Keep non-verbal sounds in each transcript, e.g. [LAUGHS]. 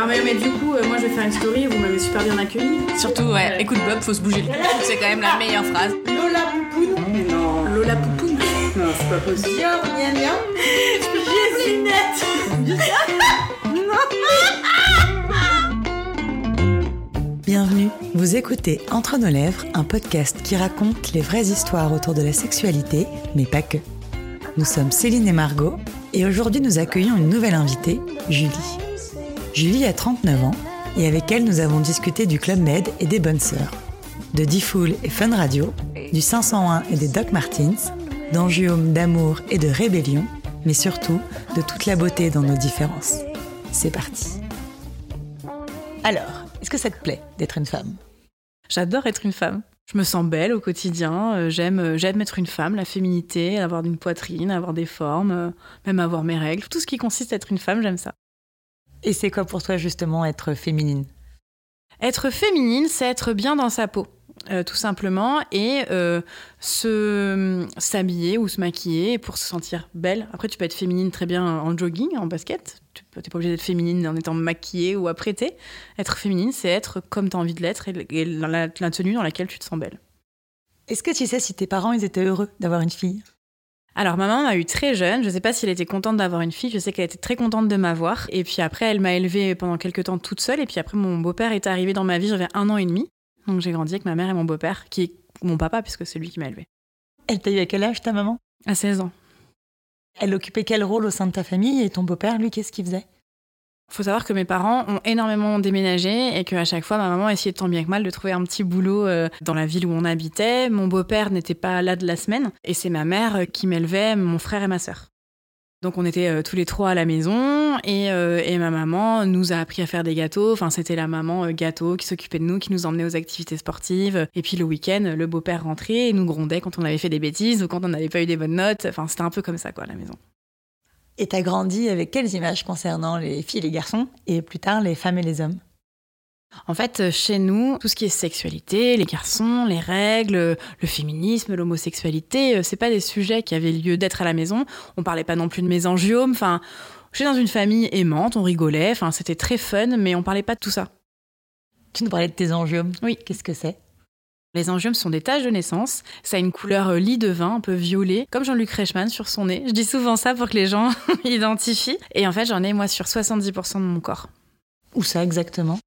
Non mais, mais du coup, euh, moi je vais faire une story, vous m'avez super bien accueilli. Surtout, ouais, écoute Bob, faut se bouger le cul. C'est quand même la meilleure phrase. Lola Poupoune. Mais non. Lola Poupoune Non, c'est pas possible. Dior, gna. Jésinette. Bienvenue, vous écoutez Entre nos lèvres, un podcast qui raconte les vraies histoires autour de la sexualité, mais pas que. Nous sommes Céline et Margot, et aujourd'hui nous accueillons une nouvelle invitée, Julie. Julie a 39 ans, et avec elle nous avons discuté du Club Med et des Bonnes Sœurs, de D-Fool et Fun Radio, du 501 et des Doc Martins, d'Angiome, d'amour et de rébellion, mais surtout de toute la beauté dans nos différences. C'est parti. Alors, est-ce que ça te plaît d'être une femme? J'adore être une femme. Je me sens belle au quotidien. euh, J'aime, euh, j'aime être une femme, la féminité, avoir une poitrine, avoir des formes, euh, même avoir mes règles. Tout ce qui consiste à être une femme, j'aime ça. Et c'est quoi pour toi justement être féminine? Être féminine, c'est être bien dans sa peau, euh, tout simplement, et euh, se s'habiller ou se maquiller pour se sentir belle. Après, tu peux être féminine très bien en jogging, en basket. Tu n'es pas obligée d'être féminine en étant maquillée ou apprêtée. Être féminine, c'est être comme tu as envie de l'être et, et la, la tenue dans laquelle tu te sens belle. Est-ce que tu sais si tes parents ils étaient heureux d'avoir une fille? Alors, ma maman m'a eu très jeune. Je ne sais pas si elle était contente d'avoir une fille. Je sais qu'elle était très contente de m'avoir. Et puis après, elle m'a élevée pendant quelques temps toute seule. Et puis après, mon beau-père est arrivé dans ma vie, j'avais un an et demi. Donc, j'ai grandi avec ma mère et mon beau-père, qui est mon papa, puisque c'est lui qui m'a élevée. Elle t'a eu à quel âge ta maman? À 16 ans. Elle occupait quel rôle au sein de ta famille? Et ton beau-père, lui, qu'est-ce qu'il faisait? Faut savoir que mes parents ont énormément déménagé et qu'à chaque fois, ma maman essayait tant bien que mal de trouver un petit boulot euh, dans la ville où on habitait. Mon beau-père n'était pas là de la semaine et c'est ma mère euh, qui m'élevait, mon frère et ma sœur. Donc on était euh, tous les trois à la maison et, et, ma maman nous a appris à faire des gâteaux. Enfin, c'était la maman gâteau qui s'occupait de nous, qui nous emmenait aux activités sportives. Et puis le week-end, le beau-père rentrait et nous grondait quand on avait fait des bêtises ou quand on n'avait pas eu des bonnes notes. Enfin, c'était un peu comme ça, quoi, à la maison. Et t'as grandi avec quelles images concernant les filles et les garçons et plus tard les femmes et les hommes? En fait, chez nous, tout ce qui est sexualité, les garçons, les règles, le féminisme, l'homosexualité, c'est pas des sujets qui avaient lieu d'être à la maison. On parlait pas non plus de mésangiomes. Enfin, j'étais dans une famille aimante, on rigolait. Enfin, c'était très fun, mais on parlait pas de tout ça. Tu nous parlais de tes angiomes? Oui. Qu'est-ce que c'est? Les angiomes sont des taches de naissance. Ça a une couleur lit de vin, un peu violet, comme Jean-Luc Reichmann sur son nez. Je dis souvent ça pour que les gens [LAUGHS] identifient. Et en fait, j'en ai moi sur 70% de mon corps. Où ça exactement?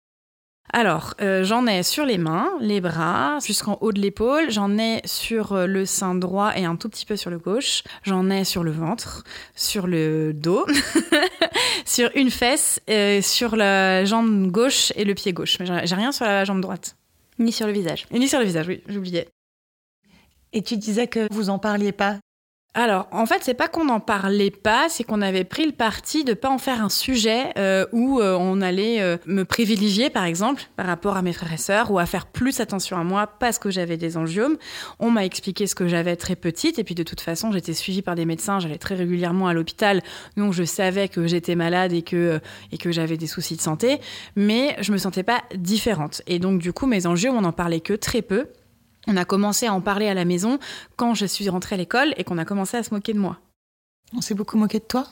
Alors, euh, j'en ai sur les mains, les bras, jusqu'en haut de l'épaule. J'en ai sur euh, le sein droit et un tout petit peu sur le gauche. J'en ai sur le ventre, sur le dos, [LAUGHS] sur une fesse, euh, sur la jambe gauche et le pied gauche. Mais j'ai rien sur la jambe droite. Ni sur le visage. Ni sur le visage, oui, j'oubliais. Et tu disais que vous en parliez pas alors, en fait, c'est pas qu'on n'en parlait pas, c'est qu'on avait pris le parti de pas en faire un sujet euh, où euh, on allait euh, me privilégier, par exemple, par rapport à mes frères et sœurs, ou à faire plus attention à moi parce que j'avais des angiomes. On m'a expliqué ce que j'avais très petite, et puis de toute façon, j'étais suivie par des médecins, j'allais très régulièrement à l'hôpital, donc je savais que j'étais malade et que, et que j'avais des soucis de santé, mais je me sentais pas différente. Et donc, du coup, mes angiomes, on n'en parlait que très peu. On a commencé à en parler à la maison quand je suis rentrée à l'école et qu'on a commencé à se moquer de moi. On s'est beaucoup moqué de toi?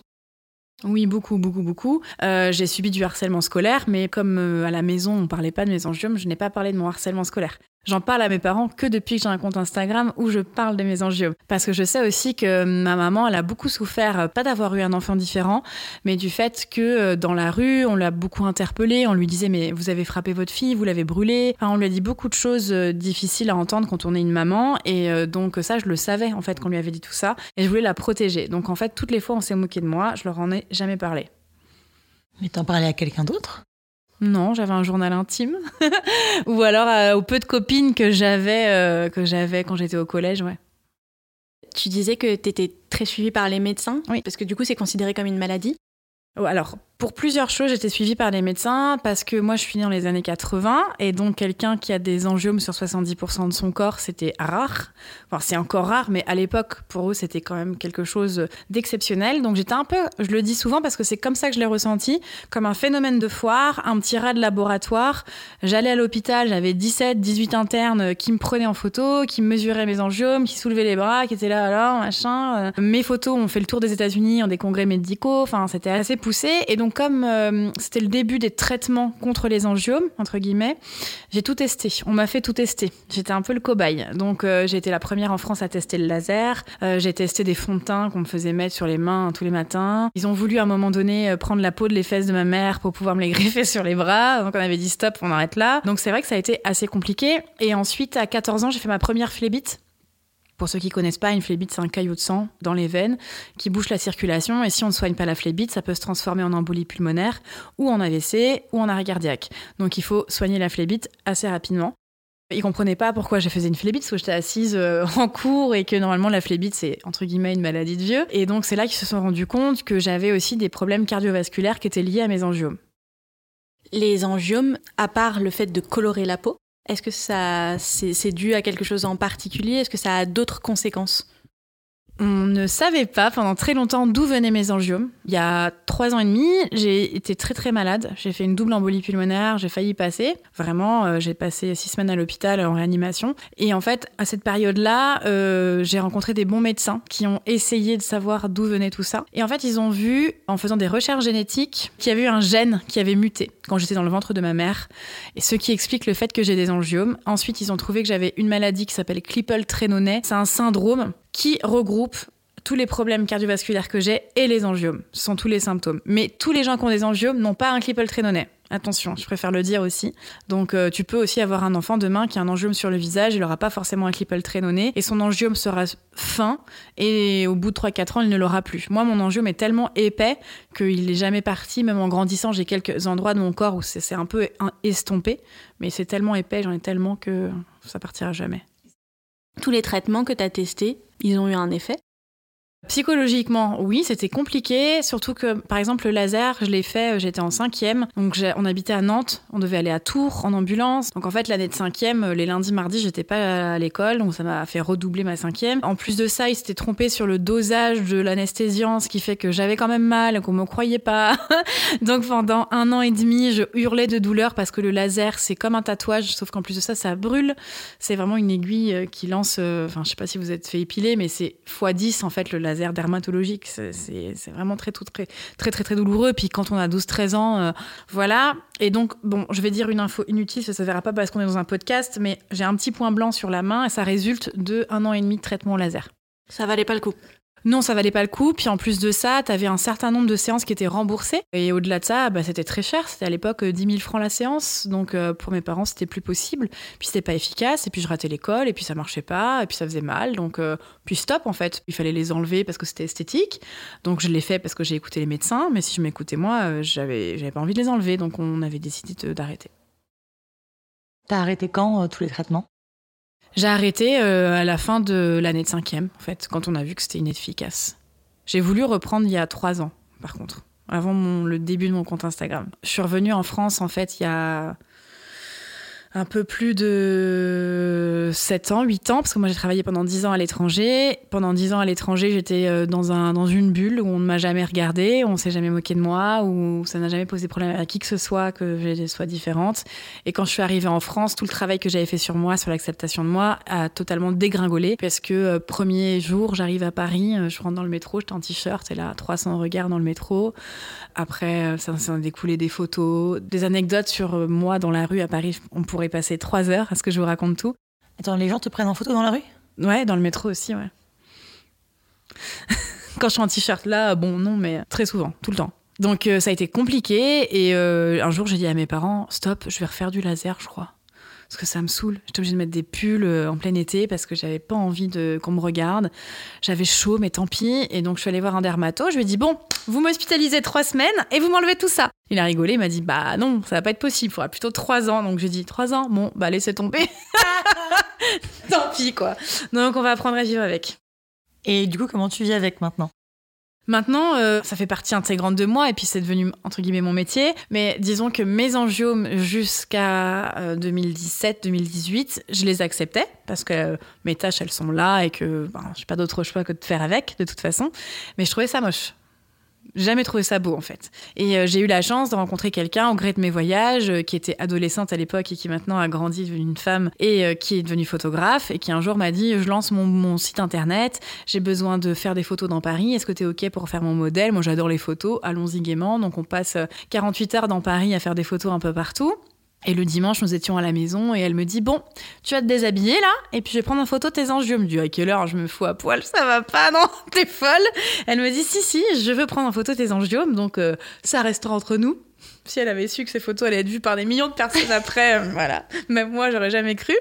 Oui, beaucoup, beaucoup, beaucoup. Euh, j'ai subi du harcèlement scolaire, mais comme euh, à la maison, on parlait pas de mes angiomes, je n'ai pas parlé de mon harcèlement scolaire. J'en parle à mes parents que depuis que j'ai un compte Instagram où je parle de mes angiomes. Parce que je sais aussi que ma maman, elle a beaucoup souffert, euh, pas d'avoir eu un enfant différent, mais du fait que dans la rue, on l'a beaucoup interpellée, on lui disait mais vous avez frappé votre fille, vous l'avez brûlée. Enfin, on lui a dit beaucoup de choses difficiles à entendre quand on est une maman, et donc ça, je le savais en fait qu'on lui avait dit tout ça, et je voulais la protéger. Donc en fait, toutes les fois, on s'est moqué de moi, je leur en ai jamais parlé. Mais t'en parlais à quelqu'un d'autre? Non, j'avais un journal intime. [LAUGHS] Ou alors euh, aux peu de copines que j'avais euh, que j'avais quand j'étais au collège, ouais. Tu disais que tu étais très suivie par les médecins Oui. Parce que du coup, c'est considéré comme une maladie? Alors, pour plusieurs choses, j'étais suivie par des médecins parce que moi, je suis née dans les années 80 et donc quelqu'un qui a des angiomes sur 70% de son corps, c'était rare. Enfin, c'est encore rare, mais à l'époque, pour eux, c'était quand même quelque chose d'exceptionnel. Donc, j'étais un peu, je le dis souvent parce que c'est comme ça que je l'ai ressenti, comme un phénomène de foire, un petit rat de laboratoire. J'allais à l'hôpital, j'avais 17, 18 internes qui me prenaient en photo, qui mesuraient mes angiomes, qui soulevaient les bras, qui étaient là, alors, machin. Mes photos ont fait le tour des États-Unis en des congrès médicaux. Enfin, c'était assez poussé. Et donc, donc comme euh, c'était le début des traitements contre les angiomes, entre guillemets, j'ai tout testé. On m'a fait tout tester. J'étais un peu le cobaye. Donc euh, j'ai été la première en France à tester le laser. Euh, j'ai testé des fonds de teint qu'on me faisait mettre sur les mains tous les matins. Ils ont voulu à un moment donné prendre la peau de les fesses de ma mère pour pouvoir me les [LAUGHS] greffer sur les bras. Donc on avait dit stop, on arrête là. Donc c'est vrai que ça a été assez compliqué. Et ensuite, à 14 ans, j'ai fait ma première phlébite pour ceux qui connaissent pas, une phlébite, c'est un caillot de sang dans les veines qui bouche la circulation. Et si on ne soigne pas la phlébite, ça peut se transformer en embolie pulmonaire ou en AVC ou en arrêt cardiaque. Donc il faut soigner la phlébite assez rapidement. Ils comprenaient pas pourquoi je faisais une phlébite, parce que j'étais assise euh, [LAUGHS] en cours et que normalement la phlébite c'est entre guillemets une maladie de vieux. Et donc c'est là qu'ils se sont rendus compte que j'avais aussi des problèmes cardiovasculaires qui étaient liés à mes angiomes. Les angiomes, à part le fait de colorer la peau, est-ce que ça c'est dû à quelque chose en particulier? Est-ce que ça a d'autres conséquences? On ne savait pas pendant très longtemps d'où venaient mes angiomes. Il y a trois ans et demi, j'ai été très très malade. J'ai fait une double embolie pulmonaire, j'ai failli passer. Vraiment, euh, j'ai passé six semaines à l'hôpital en réanimation. Et en fait, à cette période-là, euh, j'ai rencontré des bons médecins qui ont essayé de savoir d'où venait tout ça. Et en fait, ils ont vu, en faisant des recherches génétiques, qu'il y avait eu un gène qui avait muté quand j'étais dans le ventre de ma mère. Et ce qui explique le fait que j'ai des angiomes. Ensuite, ils ont trouvé que j'avais une maladie qui s'appelle Klippel-Trenaunay. C'est un syndrome qui regroupe tous les problèmes cardiovasculaires que j'ai et les angiomes. Ce sont tous les symptômes. Mais tous les gens qui ont des angiomes n'ont pas un Klippel-Trenaunay. Attention, je préfère le dire aussi. Donc, euh, tu peux aussi avoir un enfant demain qui a un angiome sur le visage, il n'aura pas forcément un Klippel-Trenaunay, et son angiome sera fin, et au bout de 3-4 ans, il ne l'aura plus. Moi, mon angiome est tellement épais qu'il n'est jamais parti, même en grandissant, j'ai quelques endroits de mon corps où c'est un peu estompé, mais c'est tellement épais, j'en ai tellement que ça partira jamais. Tous les traitements que tu as testés, ils ont eu un effet Psychologiquement, oui, c'était compliqué, surtout que, par exemple, le laser, je l'ai fait, euh, j'étais en cinquième, donc on habitait à Nantes, on devait aller à Tours en ambulance. Donc en fait, l'année de cinquième, euh, les lundis, mardis, j'étais pas à l'école, donc ça m'a fait redoubler ma cinquième. En plus de ça, il s'était trompé sur le dosage de l'anesthésiant, ce qui fait que j'avais quand même mal, qu'on me croyait pas. [LAUGHS] donc pendant un an et demi, je hurlais de douleur parce que le laser, c'est comme un tatouage, sauf qu'en plus de ça, ça brûle. C'est vraiment une aiguille euh, qui lance, enfin, je sais pas si vous êtes fait épiler, mais c'est x10 en fait le laser dermatologique. C'est vraiment très, très, très, très, très, douloureux. Puis quand on a 12-13 ans, euh, voilà. Et donc, bon, je vais dire une info inutile, ça ne se verra pas parce qu'on est dans un podcast, mais j'ai un petit point blanc sur la main et ça résulte de un an et demi de traitement laser. Ça valait pas le coup. Non, ça valait pas le coup. Puis en plus de ça, tu avais un certain nombre de séances qui étaient remboursées. Et au-delà de ça, bah, c'était très cher. C'était à l'époque 10 euh, 000 francs la séance. Donc euh, pour mes parents, c'était plus possible. Puis c'était pas efficace. Et puis je ratais l'école. Et puis ça marchait pas. Et puis ça faisait mal. Donc euh, puis stop en fait. Il fallait les enlever parce que c'était esthétique. Donc je l'ai fait parce que j'ai écouté les médecins. Mais si je m'écoutais moi, j'avais j'avais pas envie de les enlever. Donc on avait décidé d'arrêter. T'as arrêté quand tous les traitements? J'ai arrêté euh, à la fin de l'année de cinquième, en fait, quand on a vu que c'était inefficace. J'ai voulu reprendre il y a trois ans, par contre, avant le début de mon compte Instagram. Je suis revenue en France, en fait, il y a un peu plus de 7 ans, 8 ans, parce que moi j'ai travaillé pendant 10 ans à l'étranger. Pendant 10 ans à l'étranger, j'étais euh, dans, un, dans une bulle où on ne m'a jamais regardé, on s'est jamais moqué de moi, où ça n'a jamais posé problème à qui que ce soit que je sois différente. Et quand je suis arrivée en France, tout le travail que j'avais fait sur moi, sur l'acceptation de moi, a totalement dégringolé. Parce que euh, premier jour, j'arrive à Paris, euh, je rentre dans le métro, j'étais en t-shirt, et là, 300 regards dans le métro. Après, ça, ça a découlé des photos, des anecdotes sur moi dans la rue à Paris. On pourrait passer trois heures à ce que je vous raconte tout. Attends, les gens te prennent en photo dans la rue? Ouais, dans le métro aussi, ouais. [LAUGHS] Quand je suis en t-shirt là, bon, non, mais très souvent, tout le temps. Donc euh, ça a été compliqué et euh, un jour j'ai dit à mes parents, stop, je vais refaire du laser, je crois parce que ça me saoule. J'étais obligée de mettre des pulls euh, en plein été parce que j'avais pas envie de qu'on me regarde. J'avais chaud, mais tant pis. Et donc je suis allée voir un dermato. Je lui ai dit bon, vous m'hospitalisez trois semaines et vous m'enlevez tout ça. Il a rigolé, il m'a dit bah non, ça va pas être possible. Il faudra plutôt trois ans. Donc j'ai dit trois ans? Bon, bah laissez tomber. [LAUGHS] tant pis quoi. Donc on va apprendre à vivre avec. Et du coup, comment tu vis avec maintenant? Maintenant, euh, ça fait partie intégrante de moi et puis c'est devenu entre guillemets mon métier. Mais disons que mes angiomes jusqu'à 2017-2018, euh, je les acceptais parce que mes tâches elles sont là et que ben, j'ai pas d'autre choix que de faire avec de toute façon. Mais je trouvais ça moche. Jamais trouvé ça beau en fait. Et euh, j'ai eu la chance de rencontrer quelqu'un au gré de mes voyages, euh, qui était adolescente à l'époque et qui maintenant a grandi devenue une femme et euh, qui est devenue photographe et qui un jour m'a dit je lance mon, mon site internet, j'ai besoin de faire des photos dans Paris, est-ce que tu es ok pour faire mon modèle? Moi j'adore les photos, allons-y gaiement. Donc on passe euh, 48 heures dans Paris à faire des photos un peu partout. Et le dimanche, nous étions à la maison et elle me dit Bon, tu vas te déshabiller là? Et puis je vais prendre en photo tes anges. Je me dis À quelle heure? Je me fous à poil, ça va pas, non? [LAUGHS] T'es folle? Elle me dit Si, si, je veux prendre en photo tes angiomes, donc euh, ça restera entre nous. Si elle avait su que ces photos allaient être vues par des millions de personnes après, euh, [LAUGHS] voilà, même moi, j'aurais jamais cru.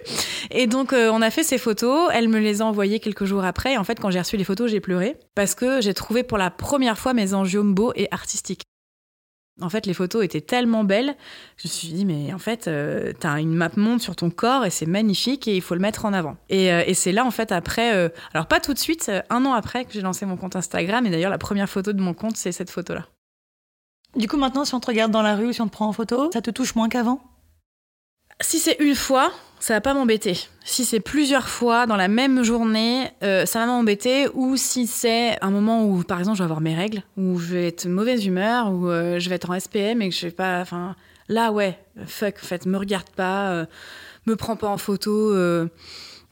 Et donc, euh, on a fait ces photos. Elle me les a envoyées quelques jours après. Et en fait, quand j'ai reçu les photos, j'ai pleuré parce que j'ai trouvé pour la première fois mes angiomes beaux et artistiques. En fait, les photos étaient tellement belles, je me suis dit, mais en fait, euh, t'as une map monde sur ton corps et c'est magnifique et il faut le mettre en avant. Et, euh, et c'est là, en fait, après, euh, alors pas tout de suite, un an après que j'ai lancé mon compte Instagram, et d'ailleurs, la première photo de mon compte, c'est cette photo-là. Du coup, maintenant, si on te regarde dans la rue ou si on te prend en photo, ça te touche moins qu'avant? Si c'est une fois, ça va pas m'embêter. Si c'est plusieurs fois dans la même journée, euh, ça va m'embêter. Ou si c'est un moment où, par exemple, je vais avoir mes règles, où je vais être mauvaise humeur, où euh, je vais être en SPM et que je vais pas. Enfin, là, ouais, fuck, en fait, me regarde pas, euh, me prends pas en photo.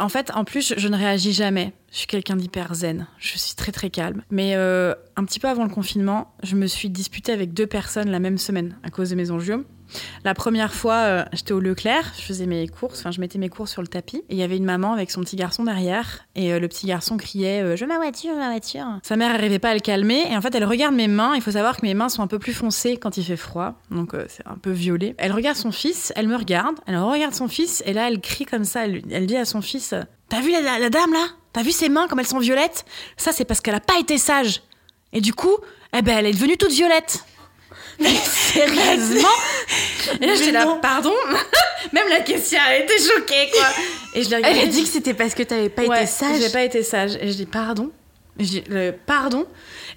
En fait, en plus, je, ne réagis jamais. Je suis quelqu'un d'hyper zen. Je suis très très calme. Mais un petit peu avant le confinement, je me suis disputée avec deux personnes la même semaine à cause de mes angiomes. La première fois, euh, j'étais au Leclerc, je faisais mes courses, enfin je mettais mes courses sur le tapis, et il y avait une maman avec son petit garçon derrière, et euh, le petit garçon criait euh, Je veux ma voiture, ma voiture !» Sa mère n'arrivait pas à le calmer, et en fait elle regarde mes mains, il faut savoir que mes mains sont un peu plus foncées quand il fait froid, donc c'est un peu violet. Elle regarde son fils, elle me regarde, elle regarde son fils, et là elle crie comme ça, elle, dit à son fils « T'as vu la, la- la dame là? T'as vu ses mains comme elles sont violettes? Ça c'est parce qu'elle a pas été sage !» Et du coup, eh ben, elle est devenue toute violette mais sérieusement? Et là, j'étais là, pardon? [LAUGHS] Même la caissière, elle était choquée, quoi. Et je l'ai Elle a dit que c'était parce que t'avais pas Ouais, été sage. J'ai pas été sage. Et je dis, pardon? Et je dis, euh, pardon?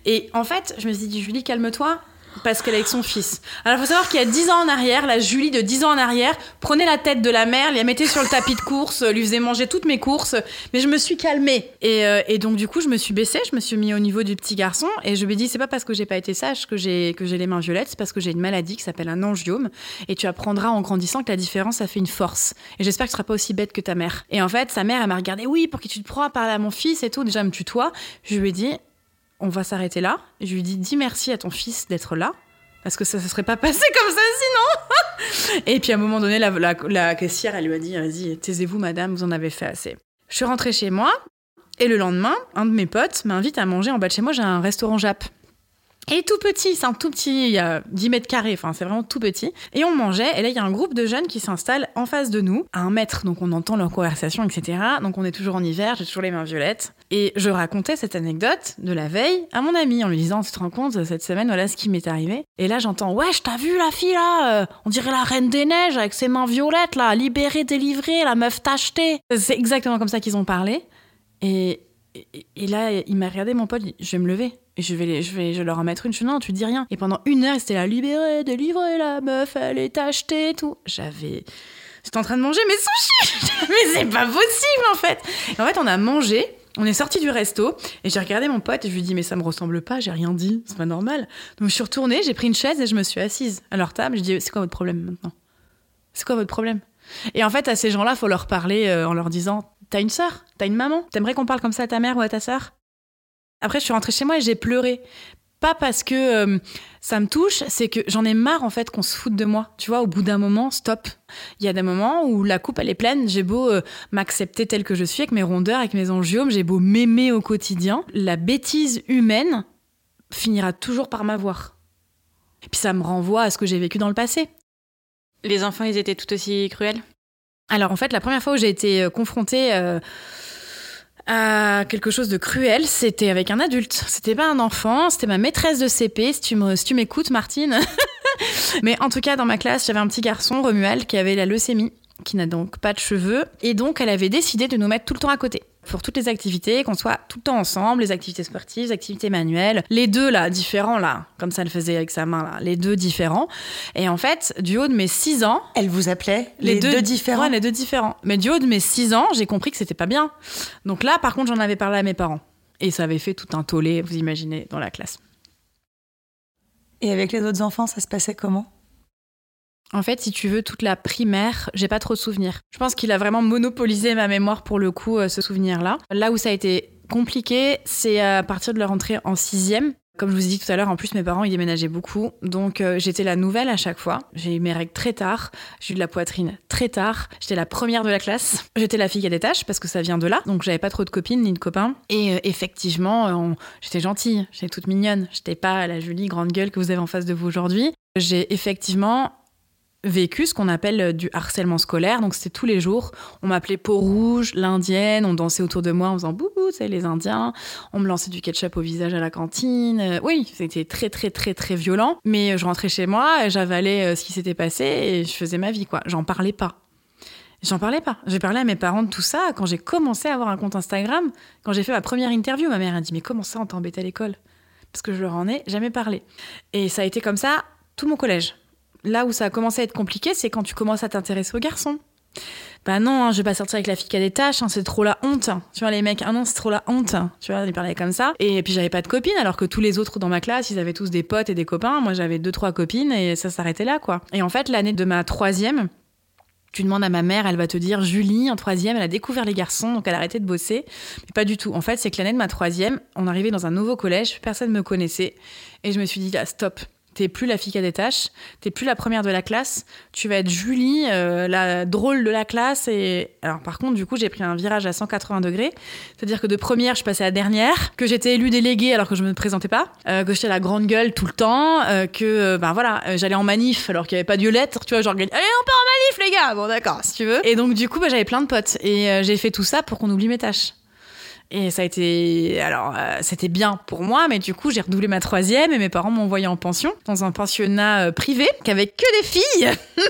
Et en fait, je me suis dit, Julie, calme-toi. Parce qu'elle est avec son fils. Alors, il faut savoir qu'il y a 10 ans en arrière, la Julie de 10 ans en arrière prenait la tête de la mère, la mettait sur le tapis de course, lui faisait manger toutes mes courses. Mais je me suis calmée. Et, euh, et donc, du coup, je me suis baissée, je me suis mis au niveau du petit garçon. Et je lui ai dit, c'est pas parce que j'ai pas été sage que j'ai que j'ai les mains violettes, c'est parce que j'ai une maladie qui s'appelle un angiome. Et tu apprendras en grandissant que la différence, ça fait une force. Et j'espère que tu seras pas aussi bête que ta mère. Et en fait, sa mère, elle m'a regardé, oui, pour qui tu te prends à parler à mon fils et tout. Déjà, me tutoie. Je lui ai dit, on va s'arrêter là. Je lui dit, dis merci à ton fils d'être là. Parce que ça ne serait pas passé [LAUGHS] comme ça sinon. et puis à un moment donné, la, la- la caissière, elle lui a dit, vas-y, taisez-vous, madame, vous en avez fait assez. Je suis rentrée chez moi. Et le lendemain, un de mes potes m'invite à manger en bas de chez moi. J'ai un restaurant Jap. Et tout petit, c'est un tout petit, il y a 10 mètres carrés, enfin c'est vraiment tout petit. Et on mangeait, et là il y a un groupe de jeunes qui s'installent en face de nous, à un mètre, donc on entend leur conversation, etc. Donc on est toujours en hiver, j'ai toujours les mains violettes. Et je racontais cette anecdote de la veille à mon ami en lui disant, tu te rends compte, cette semaine, voilà ce qui m'est arrivé. Et là j'entends, ouais, je t'as vu la fille là, euh, on dirait la reine des neiges avec ses mains violettes là, libérée, délivrée, la meuf tachetée. C'est exactement comme ça qu'ils ont parlé. Et, et, là, il m'a regardé, mon pote, je vais me lever. Et je vais, je vais je leur en mettre une. Je dis, non, tu dis rien. Et pendant une heure, c'était là, libérée, délivrée, la meuf, elle est achetée et tout. J'avais. J'étais en train de manger mes sushis. [LAUGHS] mais c'est pas possible, en fait. Et en fait, on a mangé. On est sorti du resto et j'ai regardé mon pote et je lui dit mais ça me ressemble pas, j'ai rien dit, c'est pas normal. Donc je suis retournée, j'ai pris une chaise et je me suis assise à leur table. Je dis c'est quoi votre problème maintenant? C'est quoi votre problème? Et en fait à ces gens-là, faut leur parler euh, en leur disant t'as une sœur, t'as une maman, t'aimerais qu'on parle comme ça à ta mère ou à ta sœur? Après je suis rentrée chez moi et j'ai pleuré. Pas parce que euh, ça me touche, c'est que j'en ai marre en fait qu'on se foute de moi. Tu vois, au bout d'un moment, stop. Il y a des moments où la coupe elle est pleine, j'ai beau euh, m'accepter telle que je suis avec mes rondeurs, avec mes angiomes, j'ai beau m'aimer au quotidien, la bêtise humaine finira toujours par m'avoir. Et puis ça me renvoie à ce que j'ai vécu dans le passé. Les enfants, ils étaient tout aussi cruels? Alors en fait, la première fois où j'ai été euh, confrontée euh, quelque chose de cruel, c'était avec un adulte. C'était pas un enfant, c'était ma maîtresse de CP. Si tu me- si tu m'écoutes, Martine. [LAUGHS] Mais en tout cas, dans ma classe, j'avais un petit garçon, Romuald, qui avait la leucémie, qui n'a donc pas de cheveux. Et donc, elle avait décidé de nous mettre tout le temps à côté. Pour toutes les activités, qu'on soit tout le temps ensemble, les activités sportives, les activités manuelles, les deux là, différents là, comme ça elle faisait avec sa main là, les deux différents. Et en fait, du haut de mes 6 ans, Elle vous appelait les, deux, différents Ouais, les deux différents. Mais du haut de mes 6 ans, j'ai compris que c'était pas bien. Donc là, par contre, j'en avais parlé à mes parents. Et ça avait fait tout un tollé, vous imaginez, dans la classe. Et avec les autres enfants, ça se passait comment? En fait, si tu veux, toute la primaire, j'ai pas trop de souvenirs. Je pense qu'il a vraiment monopolisé ma mémoire pour le coup, euh, ce souvenir-là. Là où ça a été compliqué, c'est à partir de la rentrée en sixième. Comme je vous ai dit tout à l'heure, en plus mes parents ils déménageaient beaucoup, donc euh, j'étais la nouvelle à chaque fois. J'ai eu mes règles très tard, j'ai eu de la poitrine très tard. J'étais la première de la classe. J'étais la fille à des tâches parce que ça vient de là, donc j'avais pas trop de copines ni de copains. Et euh, effectivement, euh, j'étais gentille, j'étais toute mignonne. J'étais pas la jolie grande gueule que vous avez en face de vous aujourd'hui. J'ai effectivement vécu ce qu'on appelle euh, du harcèlement scolaire. Donc c'était tous les jours. On m'appelait peau rouge, l'indienne. On dansait autour de moi en faisant boubou, c'est les Indiens. On me lançait du ketchup au visage à la cantine. Euh, oui, c'était très très très très violent. Mais euh, je rentrais chez moi, j'avalais ce qui s'était passé et je faisais ma vie quoi. J'en parlais pas. J'en parlais pas. J'ai parlé à mes parents de tout ça quand j'ai commencé à avoir un compte Instagram. Quand j'ai fait ma première interview, ma mère a dit mais comment ça on t'a embêté à l'école? Parce que je leur en ai jamais parlé. Et ça a été comme ça tout mon collège. Là où ça a commencé à être compliqué, c'est quand tu commences à t'intéresser aux garçons. Bah non, hein, je vais pas sortir avec la fille qui a des tâches, hein, c'est trop la honte. Tu vois, les mecs, ah non, c'est trop la honte. Tu vois, ils parlaient comme ça. Et puis j'avais pas de copine, alors que tous les autres dans ma classe, ils avaient tous des potes et des copains. Moi, j'avais deux, trois copines et ça s'arrêtait là, quoi. Et en fait, l'année de ma troisième, tu demandes à ma mère, elle va te dire Julie, en troisième, elle a découvert les garçons, donc elle a arrêté de bosser. Mais pas du tout. En fait, c'est que l'année de ma troisième, on arrivait dans un nouveau collège, personne ne me connaissait. Et je me suis dit, ah, stop. T'es plus la fille qui a des tâches, t'es plus la première de la classe, tu vas être Julie, euh, la drôle de la classe. Et alors, par contre, du coup, j'ai pris un virage à 180 degrés, c'est-à-dire que de première, je passais à dernière, que j'étais élue déléguée alors que je me présentais pas, euh, que j'étais la grande gueule tout le temps, euh, que euh, ben voilà, euh, j'allais en manif alors qu'il y avait pas de tu vois, genre allez, on part en manif les gars, bon d'accord, si tu veux. Et donc du coup, bah, j'avais plein de potes et euh, j'ai fait tout ça pour qu'on oublie mes tâches. Et ça a été. Alors, euh, c'était bien pour moi, mais du coup, j'ai redoublé ma troisième et mes parents m'ont envoyé en pension, dans un pensionnat euh, privé, qu'avec que des filles, [LAUGHS]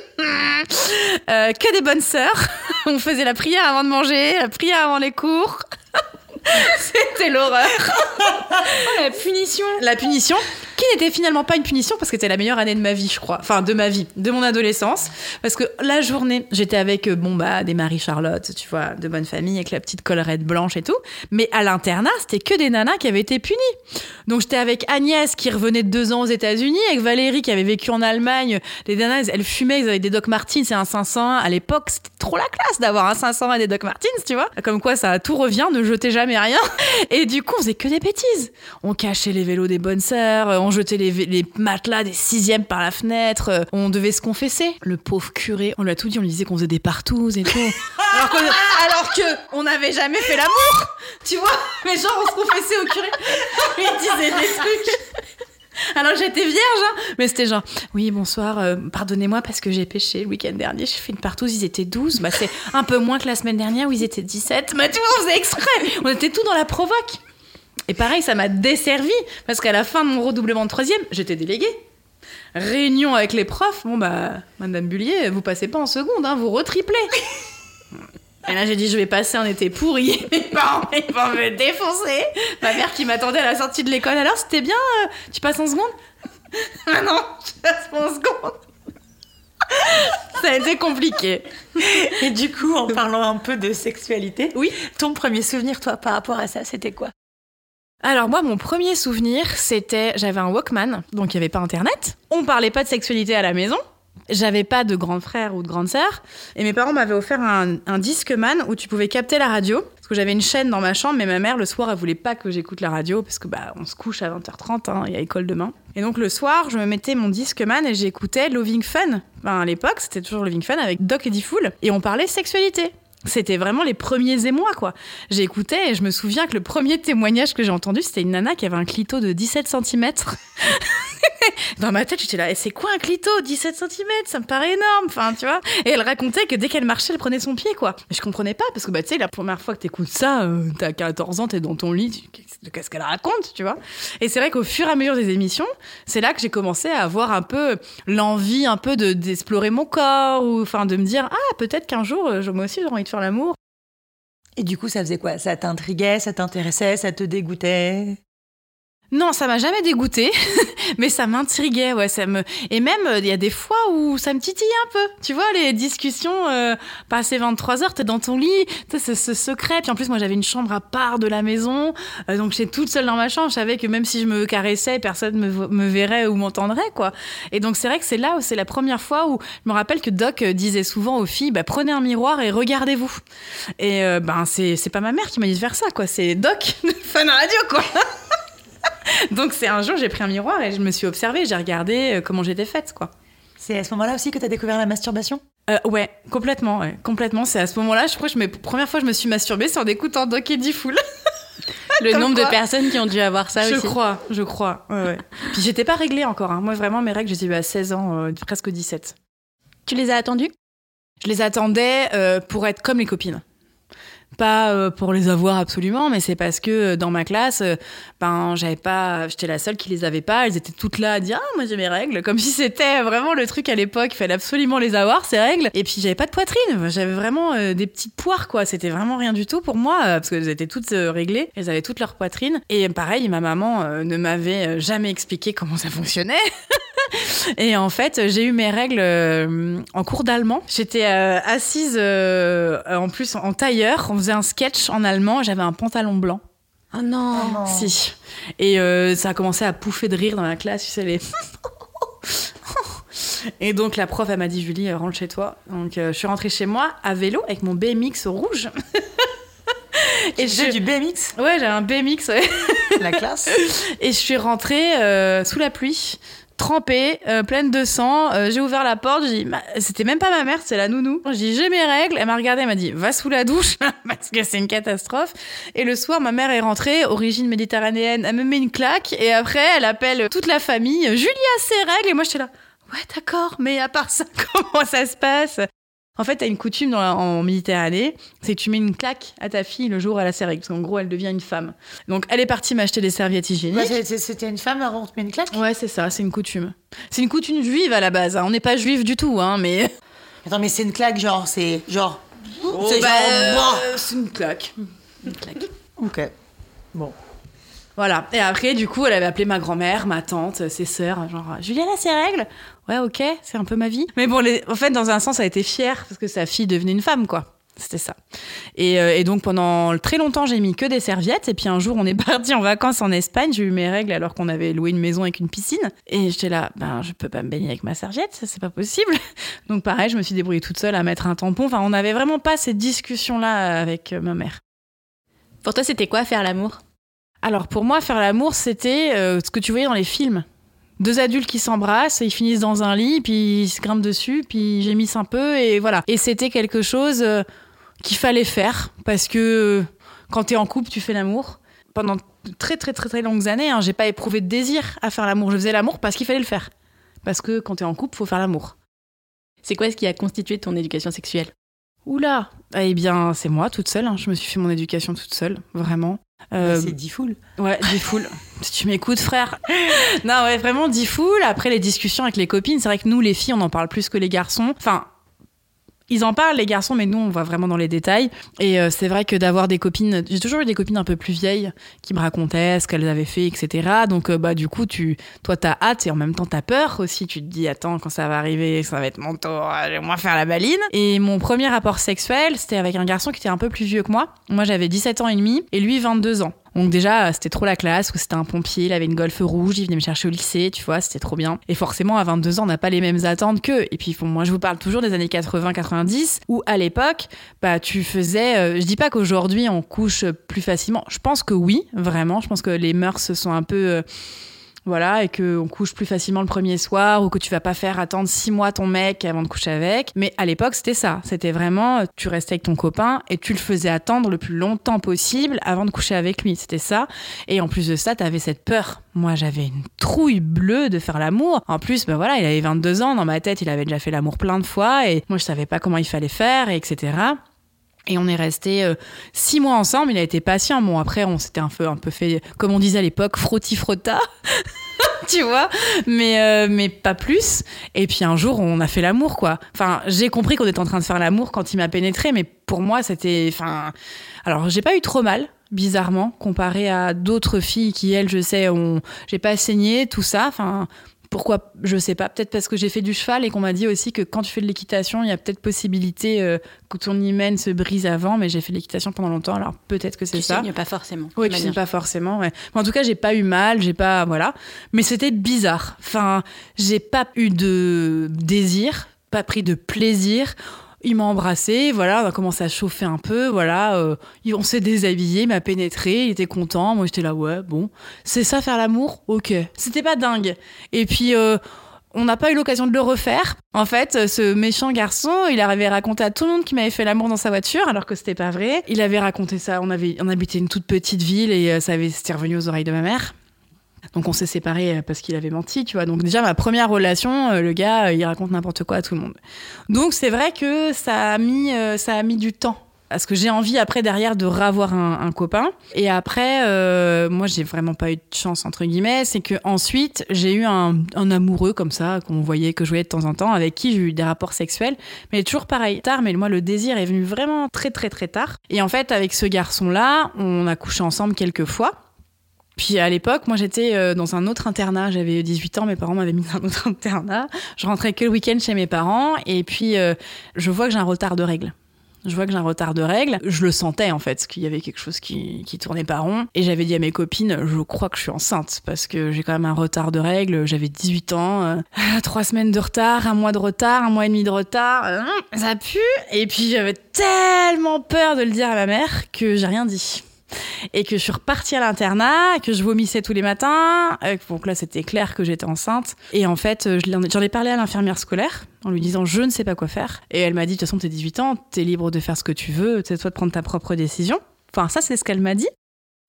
Euh, que des bonnes sœurs. [LAUGHS] On faisait la prière avant de manger, la prière avant les cours. [LAUGHS] c'était l'horreur. la punition. La punition, n'était finalement pas une punition parce que c'était la meilleure année de ma vie, je crois. Enfin, de ma vie, de mon adolescence. Parce que la journée, j'étais avec, euh, bon, bah, des Marie-Charlotte, tu vois, de bonne famille, avec la petite collerette blanche et tout. Mais à l'internat, c'était que des nanas qui avaient été punies. Donc, j'étais avec Agnès, qui revenait de deux ans aux États-Unis, avec Valérie, qui avait vécu en Allemagne. Les nanas, elles fumaient, ils avaient des Doc Martens et un 501. À l'époque, c'était trop la classe d'avoir un 501 et des Doc Martens, tu vois. Comme quoi, ça tout revient, ne jetez jamais rien. [LAUGHS] Et du coup, on faisait que des bêtises. On cachait les vélos des bonnes sœurs, on jetait les, vé- les matelas des sixièmes par la fenêtre, euh, on devait se confesser. Le pauvre curé, on lui a tout dit, on lui disait qu'on faisait des partouzes et tout. [LAUGHS] alors, que, alors que on n'avait jamais fait l'amour, tu vois. Mais genre, on se confessait au curé, [LAUGHS] on lui disait des trucs. Alors j'étais vierge, hein. mais c'était genre, oui, bonsoir, euh, pardonnez-moi parce que j'ai péché le week-end dernier, j'ai fait une partouze, ils étaient 12, bah c'est un peu moins que la semaine dernière où ils étaient 17, mais tu vois, on faisait exprès, on était tout dans la provoque. Et pareil, ça m'a desservi, parce qu'à la fin de mon redoublement de troisième, j'étais déléguée. Réunion avec les profs, bon bah, Madame Bullier, vous passez pas en seconde, hein, vous retriplez. [LAUGHS] Et là, j'ai dit, je vais passer un été pourri. [LAUGHS] Mes parents, ils vont me défoncer. Ma mère qui m'attendait à la sortie de l'école. Alors, c'était bien euh, Tu passes en seconde? [LAUGHS] Ah non, je passe pas en seconde. Ça a été compliqué. Et du coup, en parlant un peu de sexualité, Oui. ton premier souvenir, toi, par rapport à ça, c'était quoi? Alors moi, mon premier souvenir, c'était j'avais un Walkman, donc il n'y avait pas Internet. On parlait pas de sexualité à la maison. J'avais pas de grand frère ou de grande sœur. Et mes parents m'avaient offert un, un Discman où tu pouvais capter la radio. Parce que j'avais une chaîne dans ma chambre, mais ma mère, le soir, elle voulait pas que j'écoute la radio parce que bah, on se couche à 20h30, hein, il y a école demain. Et donc le soir, je me mettais mon Discman et j'écoutais Loving Fun. Enfin, à l'époque, c'était toujours Loving Fun avec Doc Eddie Fool. Et on parlait sexualité. C'était vraiment les premiers émois, quoi. J'écoutais et je me souviens que le premier témoignage que j'ai entendu, c'était une nana qui avait un clito de 17 cm. [LAUGHS] Dans ma tête, j'étais là, c'est quoi un clito 17 cm Ça me paraît énorme, enfin, tu vois. Et elle racontait que dès qu'elle marchait, elle prenait son pied, quoi. Mais je comprenais pas, parce que, bah, tu sais, la première fois que t'écoutes ça, euh, t'as 14 ans, t'es dans ton lit, tu- qu'est-ce qu'elle raconte, tu vois? Et c'est vrai qu'au fur et à mesure des émissions, c'est là que j'ai commencé à avoir un peu l'envie, un peu de d'explorer mon corps, ou enfin, de me dire, ah, peut-être qu'un jour, euh, moi aussi, j'ai envie l'amour. Et du coup, ça faisait quoi? Ça t'intriguait, ça t'intéressait, ça te dégoûtait? Non, ça m'a jamais dégoûté, [LAUGHS] mais ça m'intriguait, ouais, ça me et même il y a des fois où ça me titille un peu. Tu vois les discussions euh, passé 23 heures, t'es dans ton lit, sais ce, secret. Puis en plus moi j'avais une chambre à part de la maison, euh, donc j'étais toute seule dans ma chambre, je savais que même si je me caressais, personne me, me verrait ou m'entendrait quoi. Et donc c'est vrai que c'est là où c'est la première fois où je me rappelle que Doc disait souvent aux filles bah, prenez un miroir et regardez-vous. Et euh, ben c'est c'est pas ma mère qui m'a dit de faire ça quoi, c'est Doc [LAUGHS] Fun Radio quoi. [LAUGHS] Donc c'est un jour, j'ai pris un miroir et je me suis observée, j'ai regardé euh, comment j'étais faite, quoi. C'est à ce moment-là aussi que tu as découvert la masturbation? Euh, ouais, complètement, ouais, complètement. C'est à ce moment-là, je crois que je me... première fois je me suis masturbée, c'est en écoutant Doc Eddie Full. [LAUGHS] Le nombre de personnes qui ont dû avoir ça je aussi. Je crois, je crois. Ouais, ouais. [LAUGHS] Puis j'étais pas réglée encore. Hein. Moi, vraiment, mes règles, j'ai eu à 16 ans, euh, presque 17. Tu les as attendues? Je les attendais euh, pour être comme les copines pas euh, pour les avoir absolument, mais c'est parce que euh, dans ma classe, euh, ben j'avais pas, j'étais la seule qui les avait pas. Elles étaient toutes là à dire ah moi j'ai mes règles, comme si c'était vraiment le truc à l'époque. Il fallait absolument les avoir ces règles. Et puis j'avais pas de poitrine, j'avais vraiment des petites poires quoi. C'était vraiment rien du tout pour moi parce qu'elles étaient toutes réglées, elles avaient toutes leur poitrine. Et pareil, ma maman ne m'avait jamais expliqué comment ça fonctionnait. [LAUGHS] [LAUGHS] Et en fait, j'ai eu mes règles en cours d'allemand. J'étais assise en plus en tailleur, on faisait un sketch en allemand, j'avais un pantalon blanc. Oh non. Oh si. Et euh, ça a commencé à pouffer de rire dans la classe, tu sais, les... [LAUGHS] Et donc la prof, elle m'a dit, Julie, rentre chez toi. Donc euh, je suis rentrée chez moi à vélo avec mon BMX rouge. [LAUGHS] Et j'ai du BMX Ouais, j'ai un BMX, ouais. La classe? Et je suis rentrée euh, sous la pluie trempée, euh, pleine de sang. Euh, j'ai ouvert la porte, j'ai dit, c'était même pas ma mère, c'est la nounou. J'ai dit, j'ai mes règles. Elle m'a regardé, elle m'a dit, va sous la douche, [LAUGHS] parce que c'est une catastrophe. Et le soir, ma mère est rentrée, origine méditerranéenne, elle me met une claque, et après, elle appelle toute la famille, Julie a ses règles, et moi j'étais là, ouais, d'accord, mais à part ça, [LAUGHS] comment ça se passe? En fait, tu as une coutume en Méditerranée, c'est que tu mets une claque à ta fille le jour où elle a ses règles, parce qu'en gros, elle devient une femme. Donc, elle est partie m'acheter des serviettes hygiéniques. C'était une femme, on te met une claque? Ouais, c'est ça, c'est une coutume. C'est une coutume juive à la base, hein. on n'est pas juif du tout, hein, mais... [LAUGHS] Attends, mais c'est une claque, genre, c'est genre... Oh, c'est bah, genre... Euh, c'est une claque. Une claque. ok. Bon. Voilà. Et après, du coup, elle avait appelé ma grand-mère, ma tante, ses sœurs, genre Juliette a ses règles. Ouais, ok, c'est un peu ma vie. Mais bon, en fait, dans un sens, elle était fière parce que sa fille devenait une femme, quoi. C'était ça. Et, euh, donc pendant très longtemps, j'ai mis que des serviettes. Et puis un jour, on est [LAUGHS] parti en vacances en Espagne. J'ai eu mes règles alors qu'on avait loué une maison avec une piscine. Et j'étais là, ben je peux pas me baigner avec ma serviette, ça c'est pas possible. [LAUGHS] Donc pareil, je me suis débrouillée toute seule à mettre un tampon. Enfin, on n'avait vraiment pas cette discussion-là avec euh, ma mère. Pour toi, c'était quoi faire l'amour? Alors pour moi, faire l'amour, c'était euh, ce que tu voyais dans les films. Deux adultes qui s'embrassent, ils finissent dans un lit, puis ils se grimpent dessus, puis ils gémissent un peu, et voilà. Et c'était quelque chose euh, qu'il fallait faire, parce que euh, quand tu es en couple, tu fais l'amour. Pendant très très très très longues années, hein, j'ai pas éprouvé de désir à faire l'amour. Je faisais l'amour parce qu'il fallait le faire. Parce que quand tu es en couple, faut faire l'amour. C'est quoi ce qui a constitué ton éducation sexuelle? Oula Eh bien, c'est moi, toute seule. Hein. Je me suis fait mon éducation toute seule, vraiment. Euh, c'est D-Full. Ouais, D-Full. [LAUGHS] si tu m'écoutes, frère. non, ouais, vraiment D-Full. Après, les discussions avec les copines, c'est vrai que nous, les filles, on en parle plus que les garçons. Enfin, ils en parlent, les garçons, mais nous, on va vraiment dans les détails. Et euh, c'est vrai que d'avoir des copines, j'ai toujours eu des copines un peu plus vieilles qui me racontaient ce qu'elles avaient fait, etc. Donc, euh, bah, du coup, tu, toi, t'as hâte et en même temps, t'as peur aussi. Tu te dis, attends, quand ça va arriver, ça va être mon tour, je vais moins faire la baline. Et mon premier rapport sexuel, c'était avec un garçon qui était un peu plus vieux que moi. Moi, j'avais 17 ans et demi et lui, 22 ans. Donc déjà, c'était trop la classe, où c'était un pompier, il avait une golfe rouge, il venait me chercher au lycée, tu vois, c'était trop bien. Et forcément, à 22 ans, on n'a pas les mêmes attentes qu'eux. Et puis, moi, je vous parle toujours des années 80-90, où à l'époque, bah, tu faisais... Euh, je dis pas qu'aujourd'hui, on couche plus facilement. Je pense que oui, vraiment. Je pense que les mœurs sont un peu... Euh, voilà, et qu'on couche plus facilement le premier soir, ou que tu vas pas faire attendre six mois ton mec avant de coucher avec. Mais à l'époque, c'était ça. C'était vraiment, tu restais avec ton copain et tu le faisais attendre le plus longtemps possible avant de coucher avec lui. C'était ça. Et en plus de ça, tu avais cette peur. Moi, j'avais une trouille bleue de faire l'amour. En plus, ben voilà, il avait 22 ans. Dans ma tête, il avait déjà fait l'amour plein de fois et moi, je savais pas comment il fallait faire, et etc. Et on est resté euh, six mois ensemble. Il a été patient. Bon, après, on s'était un peu, fait, comme on disait à l'époque, frotti-frotta. [LAUGHS] tu vois mais euh, mais pas plus et puis un jour on a fait l'amour quoi enfin j'ai compris qu'on était en train de faire l'amour quand il m'a pénétré mais pour moi c'était enfin alors j'ai pas eu trop mal bizarrement, comparé à d'autres filles qui, elles, je sais, ont, j'ai pas saigné, tout ça. Enfin, pourquoi Je sais pas. Peut-être parce que j'ai fait du cheval et qu'on m'a dit aussi que quand tu fais de l'équitation, il y a peut-être possibilité euh, que ton hymen se brise avant. Mais j'ai fait de l'équitation pendant longtemps, alors peut-être que c'est Tu ça. saignes pas forcément. Oui, tu pas forcément. Ouais. Mais en tout cas, j'ai pas eu mal, j'ai pas voilà. Mais c'était bizarre. Enfin, j'ai pas eu de désir, pas pris de plaisir. Il m'a embrassé, voilà, on a commencé à chauffer un peu, voilà. euh, on s'est déshabillé, il m'a pénétré, il était content. Moi, j'étais là, ouais, bon, c'est ça faire l'amour, ok. C'était pas dingue. Et puis. euh, on n'a pas eu l'occasion de le refaire. En fait, ce méchant garçon, il avait raconté à tout le monde qu'il m'avait fait l'amour dans sa voiture, alors que c'était pas vrai. Il avait raconté ça. On avait, on habitait une toute petite ville et euh, ça avait, c'était revenu aux oreilles de ma mère. Donc on s'est séparés euh, parce qu'il avait menti, tu vois. Donc déjà ma première relation, euh, le gars, euh, il raconte n'importe quoi à tout le monde. Donc c'est vrai que ça a mis, ça a mis du temps. Parce que j'ai envie après derrière de ravoir un, un copain. Et après, euh, moi j'ai vraiment pas eu de chance entre guillemets. C'est que ensuite j'ai eu un, un amoureux comme ça qu'on voyait que je voyais de temps en temps, avec qui j'ai eu des rapports sexuels. Mais toujours pareil, tard. Mais moi le désir est venu vraiment très très très tard. Et en fait avec ce garçon là, on a couché ensemble quelques fois. Puis à l'époque, moi j'étais euh, dans un autre internat, j'avais 18 ans, mes parents m'avaient mis [LAUGHS] dans un autre internat. Je rentrais que le week-end chez mes parents et puis euh, je vois que j'ai un retard de règles. Je vois que j'ai un retard de règles. Je le sentais en fait, qu'il y avait quelque chose qui, tournait pas rond. Et j'avais dit à mes copines, je crois que je suis enceinte parce que j'ai quand même un retard de règles. J'avais 18 ans, euh, [LAUGHS] trois semaines de retard, un mois de retard, un mois et demi de retard. euh, ça pue. Et puis j'avais tellement peur de le dire à ma mère que j'ai rien dit et que je suis repartie à l'internat, que je vomissais tous les matins. euh, Donc là, c'était clair que j'étais enceinte. Et en fait, euh, j'en ai parlé à l'infirmière scolaire en lui disant je ne sais pas quoi faire. Et elle m'a dit de toute façon, t'es 18 ans, t'es libre de faire ce que tu veux, c'est toi de prendre ta propre décision. Enfin, ça, c'est ce qu'elle m'a dit.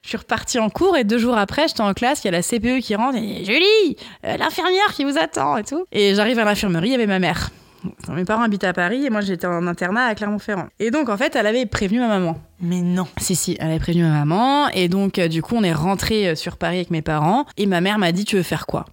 Je suis repartie en cours et deux jours après, j'étais en classe, il y a la CPE qui rentre et Julie, euh, l'infirmière qui vous attend et tout. Et j'arrive à l'infirmerie, il y avait ma mère. Enfin, mes parents habitaient à Paris et moi j'étais en internat à Clermont-Ferrand. Et donc en fait, elle avait prévenu ma maman. Mais non. Si, si, elle avait prévenu ma maman. Et donc, euh, du coup, on est rentré euh, sur Paris avec mes parents. Et ma mère m'a dit Tu veux faire quoi?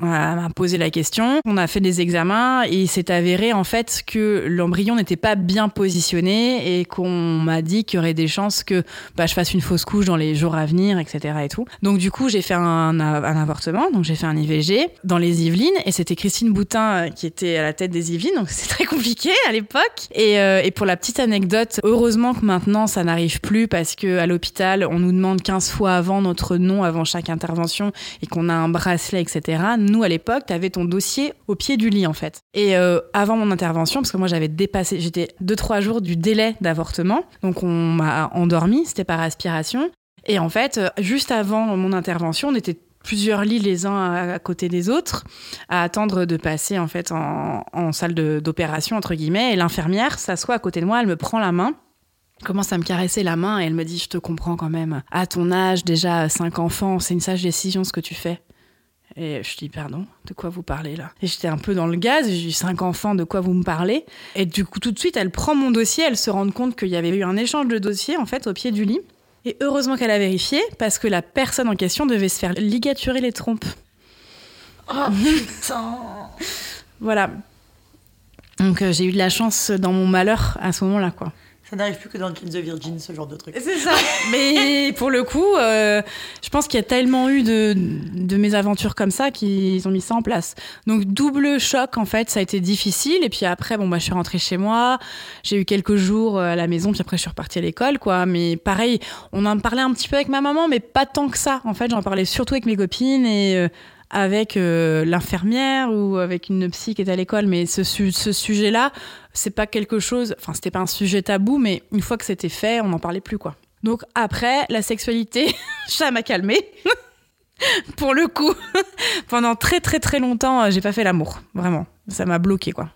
M'a posé la question. On a fait des examens et il s'est avéré en fait que l'embryon n'était pas bien positionné et qu'on m'a dit qu'il y aurait des chances que bah, je fasse une fausse couche dans les jours à venir, etc. Et tout. Donc du coup, j'ai fait un, un avortement, donc j'ai fait un IVG dans les Yvelines et c'était Christine Boutin euh, qui était à la tête des Yvelines, donc [LAUGHS] c'est très compliqué à l'époque. Et, euh, et pour la petite anecdote, heureusement que maintenant ça n'arrive plus parce que à l'hôpital, on nous demande 15 fois avant notre nom avant chaque intervention et qu'on a un bracelet, etc. Nous, à l'époque, t'avais ton dossier au pied du lit, en fait. Et euh, avant mon intervention, parce que moi, j'avais dépassé, j'étais 2-3 jours du délai d'avortement. Donc, on m'a endormi, c'était par aspiration. Et en fait, euh, juste avant mon intervention, on était plusieurs lits les uns à, côté des autres à attendre de passer en fait en, en salle d'opération entre guillemets et l'infirmière s'assoit à côté de moi elle me prend la main commence à me caresser la main et elle me dit je te comprends quand même à ton âge déjà cinq enfants c'est une sage décision ce que tu fais et je dis pardon, de quoi vous parlez là? Et j'étais un peu dans le gaz, j'ai eu cinq enfants, de quoi vous me parlez? Et du coup tout de suite elle prend mon dossier, elle se rend compte qu'il y avait eu un échange de dossiers en fait au pied du lit. Et heureusement qu'elle a vérifié parce que la personne en question devait se faire ligaturer les trompes. Oh [LAUGHS] putain. Voilà. Donc euh, j'ai eu de la chance dans mon malheur à ce moment-là quoi. Ça n'arrive plus que dans Kill the Virgin, ce genre de truc. C'est ça. [LAUGHS] Mais pour le coup, euh, je pense qu'il y a tellement eu de, de mésaventures comme ça qu'ils ont mis ça en place. Donc double choc en fait, ça a été difficile. Et puis après, bon bah je suis rentrée chez moi, j'ai eu quelques jours euh, à la maison, puis après je suis repartie à l'école quoi. Mais pareil, on en parlait un petit peu avec ma maman, mais pas tant que ça. En fait, j'en parlais surtout avec mes copines et euh, avec euh, l'infirmière ou avec une psy qui est à l'école. Mais ce, su- ce sujet-là, c'est pas quelque chose. Enfin, c'était pas un sujet tabou, mais une fois que c'était fait, on n'en parlait plus quoi. Donc après, la sexualité, [LAUGHS] ça m'a calmée. [LAUGHS] Pour le coup, [LAUGHS] pendant très très très longtemps, euh, j'ai pas fait l'amour, vraiment. Ça m'a bloqué quoi.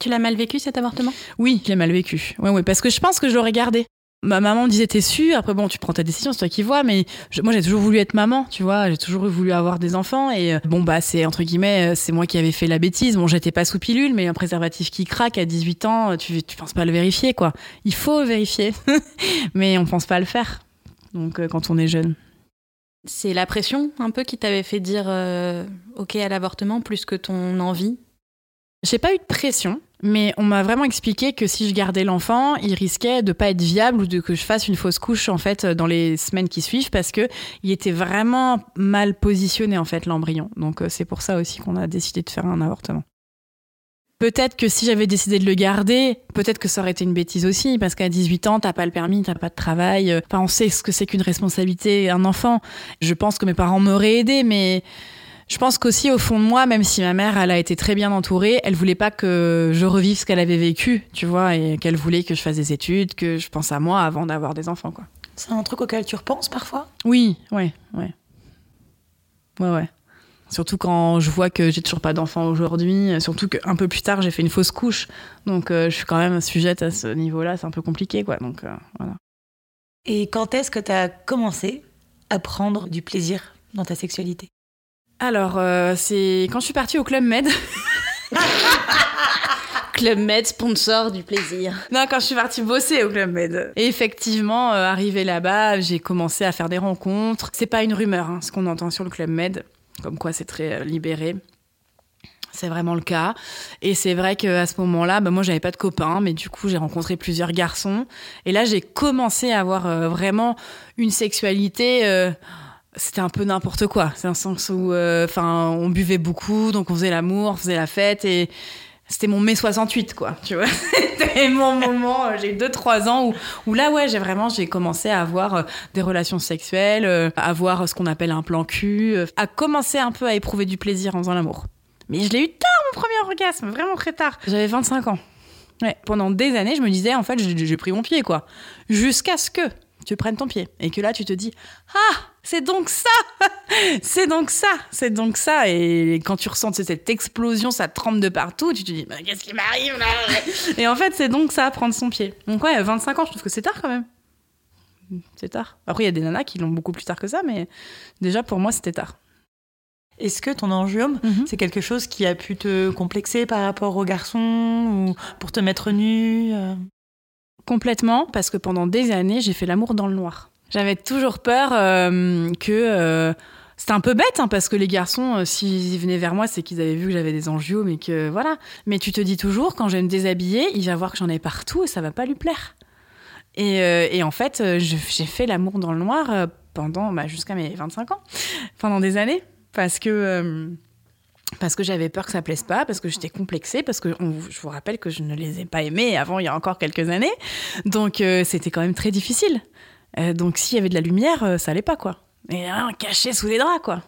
Tu l'as mal vécu cet avortement? Oui, je l'ai mal vécu. Ouais, ouais, parce que je pense que je l'aurais gardé. Ma maman me disait t'es sûre Après bon, tu prends ta décision, c'est toi qui vois. Mais je- moi j'ai toujours voulu être maman, tu vois. J'ai toujours voulu avoir des enfants et euh, bon bah c'est entre guillemets euh, c'est moi qui avais fait la bêtise. Bon j'étais pas sous pilule, mais un préservatif qui craque à 18 ans, tu tu penses pas à le vérifier quoi. Il faut vérifier, [LAUGHS] mais on pense pas à le faire. Donc euh, quand on est jeune. C'est la pression un peu qui t'avait fait dire euh, OK à l'avortement plus que ton envie? J'ai pas eu de pression, Mais on m'a vraiment expliqué que si je gardais l'enfant, il risquait de pas être viable ou de que je fasse une fausse couche en fait dans les semaines qui suivent parce que il était vraiment mal positionné en fait l'embryon. Donc euh, c'est pour ça aussi qu'on a décidé de faire un avortement. Peut-être que si j'avais décidé de le garder, peut-être que ça aurait été une bêtise aussi, parce qu'à 18 ans, t'as pas le permis, t'as pas de travail. Enfin, on sait ce que c'est qu'une responsabilité, un enfant. Je pense que mes parents m'auraient aidé, mais je pense qu'aussi au fond de moi, même si ma mère, elle a été très bien entourée, elle voulait pas que je revive ce qu'elle avait vécu, tu vois, et qu'elle voulait que je fasse des études, que je pense à moi avant d'avoir des enfants, quoi. C'est un truc auquel tu repenses parfois? Oui, ouais, ouais. Ouais, ouais. Surtout quand je vois que j'ai toujours pas d'enfant aujourd'hui, surtout qu'un peu plus tard, j'ai fait une fausse couche. Donc, euh, je suis quand même sujette à ce niveau-là, c'est un peu compliqué, quoi. Donc, euh, voilà. Et quand est-ce que tu as commencé à prendre du plaisir dans ta sexualité? Alors, euh, c'est quand je suis partie au Club Med. [LAUGHS] Club Med, sponsor du plaisir. non, quand je suis partie bosser au Club Med. Et effectivement, euh, arrivé là-bas, j'ai commencé à faire des rencontres. C'est pas une rumeur, hein, ce qu'on entend sur le Club Med, comme quoi c'est très euh, libéré. C'est vraiment le cas. Et c'est vrai qu'à ce moment-là, bah, moi, j'avais pas de copains, mais du coup, j'ai rencontré plusieurs garçons. Et là, j'ai commencé à avoir euh, vraiment une sexualité. C'était un peu n'importe quoi. C'est un sens où, euh, enfin, on buvait beaucoup, donc on faisait l'amour, on faisait la fête, et c'était mon mai 68, quoi. Tu vois, [LAUGHS] c'était mon moment. euh, J'ai eu 2-3 ans où, là, ouais, j'ai vraiment, j'ai commencé à avoir euh, des relations sexuelles, à avoir ce qu'on appelle un plan cul, à commencer un peu à éprouver du plaisir en faisant l'amour. Mais je l'ai eu tard, mon premier orgasme, vraiment très tard. J'avais 25 ans. Ouais. Pendant des années, je me disais, en fait, j'ai pris mon pied, quoi. Jusqu'à ce que tu prennes ton pied. Et que là, tu te dis, ah, c'est donc ça [LAUGHS] C'est donc ça C'est donc ça Et quand tu ressens cette explosion, ça trempe de partout, tu te dis, mais qu'est-ce qui m'arrive là [LAUGHS] Et en fait, c'est donc ça, prendre son pied. Donc ouais, 25 ans, je trouve que c'est tard quand même. C'est tard. Après, il y a des nanas qui l'ont beaucoup plus tard que ça, mais déjà, pour moi, c'était tard. Est-ce que ton angiome, Mhm. c'est quelque chose qui a pu te complexer par rapport aux garçons ou pour te mettre nu euh Complètement, parce que pendant des années, j'ai fait l'amour dans le noir. J'avais toujours peur euh, que... euh, c'était un peu bête, hein, parce que les garçons, euh, s'ils venaient vers moi, c'est qu'ils avaient vu que j'avais des angiomes et que voilà. Mais tu te dis toujours, quand je vais me déshabiller, il va voir que j'en ai partout et ça va pas lui plaire. Et, euh, et en fait, euh, j'ai fait l'amour dans le noir pendant, bah, jusqu'à mes 25 ans, pendant des années, parce que... parce que j'avais peur que ça plaise pas, parce que j'étais complexée, parce que on- je vous rappelle que je ne les ai pas aimés avant il y a encore quelques années. Donc euh, c'était quand même très difficile. Euh, donc s'il y avait de la lumière, euh, ça allait pas quoi. Et hein, caché sous les draps quoi.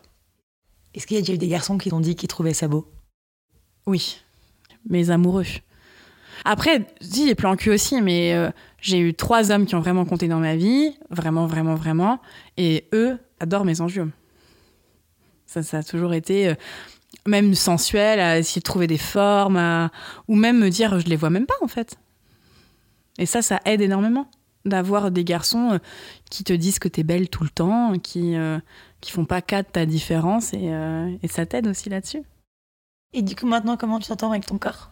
Est-ce qu'il y a déjà eu des garçons qui t'ont dit qu'ils trouvaient ça beau? Oui, mes amoureux. Après, dis les plans cul aussi, mais j'ai eu trois hommes qui ont vraiment compté dans ma vie, vraiment, vraiment, vraiment, et eux adorent mes angiomes. Ça, ça a toujours été même sensuel, à essayer de trouver des formes, ou même me dire je les vois même pas en fait. Et ça, ça aide énormément d'avoir des garçons euh, qui te disent que t'es belle tout le temps, qui euh, qui font pas cas de ta différence, et, euh, et ça t'aide aussi là-dessus. Et du coup, maintenant, comment tu t'entends avec ton corps?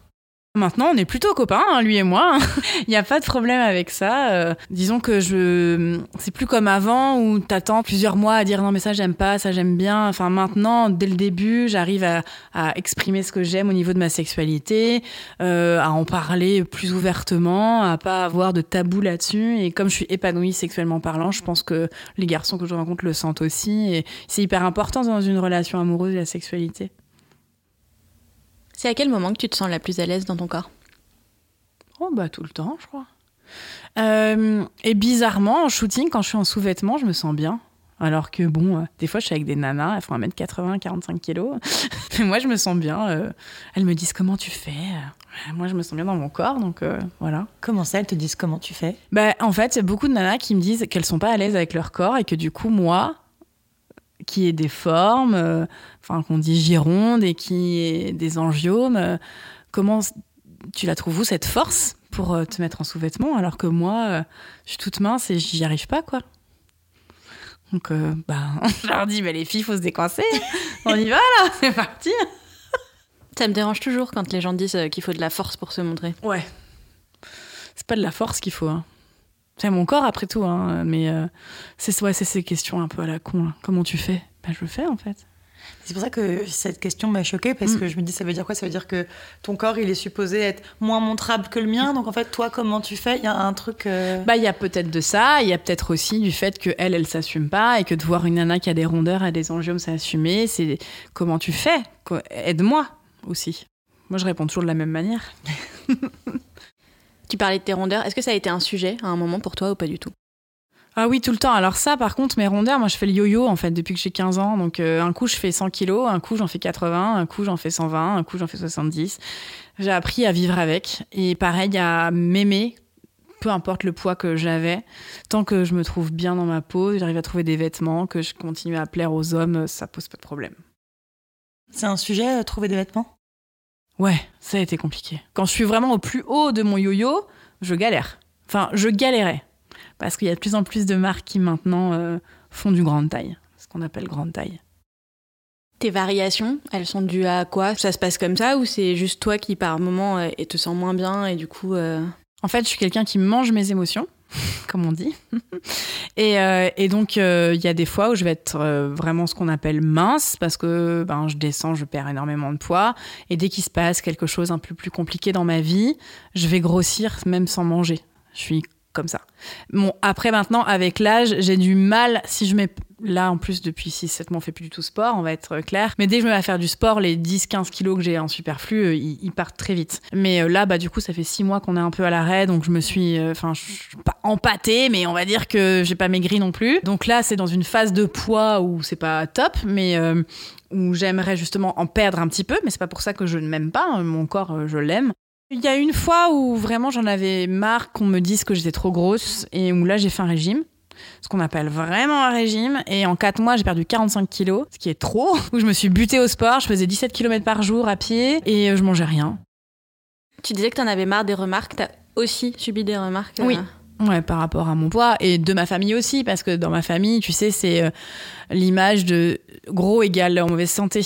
Maintenant, on est plutôt copains, hein, lui et moi. [LAUGHS] Il n'y a pas de problème avec ça. Euh, disons que je, c'est plus comme avant où t'attends plusieurs mois à dire non mais ça j'aime pas, ça j'aime bien. Enfin maintenant, dès le début, j'arrive à, à exprimer ce que j'aime au niveau de ma sexualité, euh, à en parler plus ouvertement, à pas avoir de tabou là-dessus. Et comme je suis épanouie sexuellement parlant, je pense que les garçons que je rencontre le sentent aussi. Et c'est hyper important dans une relation amoureuse la sexualité. C'est à quel moment que tu te sens la plus à l'aise dans ton corps Oh bah tout le temps, je crois. Euh, et bizarrement, en shooting, quand je suis en sous-vêtements, je me sens bien. Alors que bon, euh, des fois, je suis avec des nanas, elles font 1m80, 45 kilos. Mais [LAUGHS] moi, je me sens bien. euh, elles me disent comment tu fais. Moi, je me sens bien dans mon corps, donc euh, voilà. Comment ça, elles te disent comment tu fais? Bah, en fait, il y a beaucoup de nanas qui me disent qu'elles sont pas à l'aise avec leur corps et que du coup, moi, qui ai des formes, euh, enfin, qu'on dit gironde et qui ai des angiomes, euh, comment tu la trouves où cette force pour euh, te mettre en sous-vêtements alors que moi, je suis toute mince et j'y arrive pas, quoi. Donc, bah, [LAUGHS] je leur dis, mais les filles, faut se décoincer. On y va là, c'est parti. Ça me dérange toujours quand les gens disent qu'il faut de la force pour se montrer. Ouais. C'est pas de la force qu'il faut. Hein. C'est mon corps après tout, hein, mais euh, c'est ouais, ces questions un peu à la con. Comment tu fais? Bah je le fais en fait. C'est pour ça que cette question m'a choquée parce Mm. que je me dis ça veut dire quoi? Ça veut dire que ton corps il est supposé être moins montrable que le mien? Donc en fait toi comment tu fais? Il y a un truc. euh, Bah, il y a peut-être de ça, il y a peut-être aussi du fait que elle, elle s'assume pas et que de voir une nana qui a des rondeurs et des angiomes s'assumer, c'est comment tu fais? Aide-moi aussi. Moi, je réponds toujours de la même manière. [LAUGHS] Tu parlais de tes rondeurs. Est-ce que ça a été un sujet à un moment pour toi ou pas du tout? Ah oui, tout le temps. Alors ça, par contre, mes rondeurs, moi, je fais le yo-yo, en fait, depuis que j'ai 15 ans. Donc, euh, un coup, je fais 100 kilos, un coup, j'en fais 80, un coup, j'en fais 120, un coup, j'en fais 70. J'ai appris à vivre avec. Et pareil, à m'aimer, peu importe le poids que j'avais. Tant que je me trouve bien dans ma peau, j'arrive à trouver des vêtements, que je continue à plaire aux hommes, ça pose pas de problème. C'est un sujet euh, trouver des vêtements? Ouais, ça a été compliqué. Quand je suis vraiment au plus haut de mon yo-yo, je galère. Enfin, je galérais. Parce qu'il y a de plus en plus de marques qui maintenant euh, font du grande taille. Ce qu'on appelle grande taille. Tes variations, elles sont dues à quoi? Ça se passe comme ça ou c'est juste toi qui par moment euh, et te sens moins bien et du coup euh, En fait, je suis quelqu'un qui mange mes émotions, [LAUGHS] comme on dit. et, euh, donc, euh, il y a des fois où je vais être euh, vraiment ce qu'on appelle mince, parce que ben, je descends, je perds énormément de poids. Et dès qu'il se passe quelque chose un peu plus compliqué dans ma vie, je vais grossir même sans manger. Je suis comme ça. Bon, après maintenant, avec l'âge, j'ai du mal, si je mets... Là, en plus, depuis 6-7 mois, on fait plus du tout sport, on va être clair. Mais dès que je me mets à faire du sport, les 10-15 kilos que j'ai en superflu, euh, ils, partent très vite. Mais euh, là, bah, du coup, ça fait 6 mois qu'on est un peu à l'arrêt, donc je me suis... euh, Enfin, pas empâtée, mais on va dire que j'ai pas maigri non plus. Donc là, c'est dans une phase de poids où c'est pas top, mais... euh, où j'aimerais justement en perdre un petit peu, mais c'est pas pour ça que je ne m'aime pas, hein. mon corps, euh, je l'aime. Il y a une fois où vraiment j'en avais marre qu'on me dise que j'étais trop grosse et où là j'ai fait un régime. Ce qu'on appelle vraiment un régime. Et en 4 mois, j'ai perdu 45 kilos, ce qui est trop. [LAUGHS] Où je me suis butée au sport, je faisais 17 km par jour à pied et je mangeais rien. tu disais que t'en avais marre des remarques, t'as aussi subi des remarques Oui. euh, Ouais, par rapport à mon poids et de ma famille aussi, parce que dans ma famille, tu sais, c'est euh, l'image de gros égale en mauvaise santé.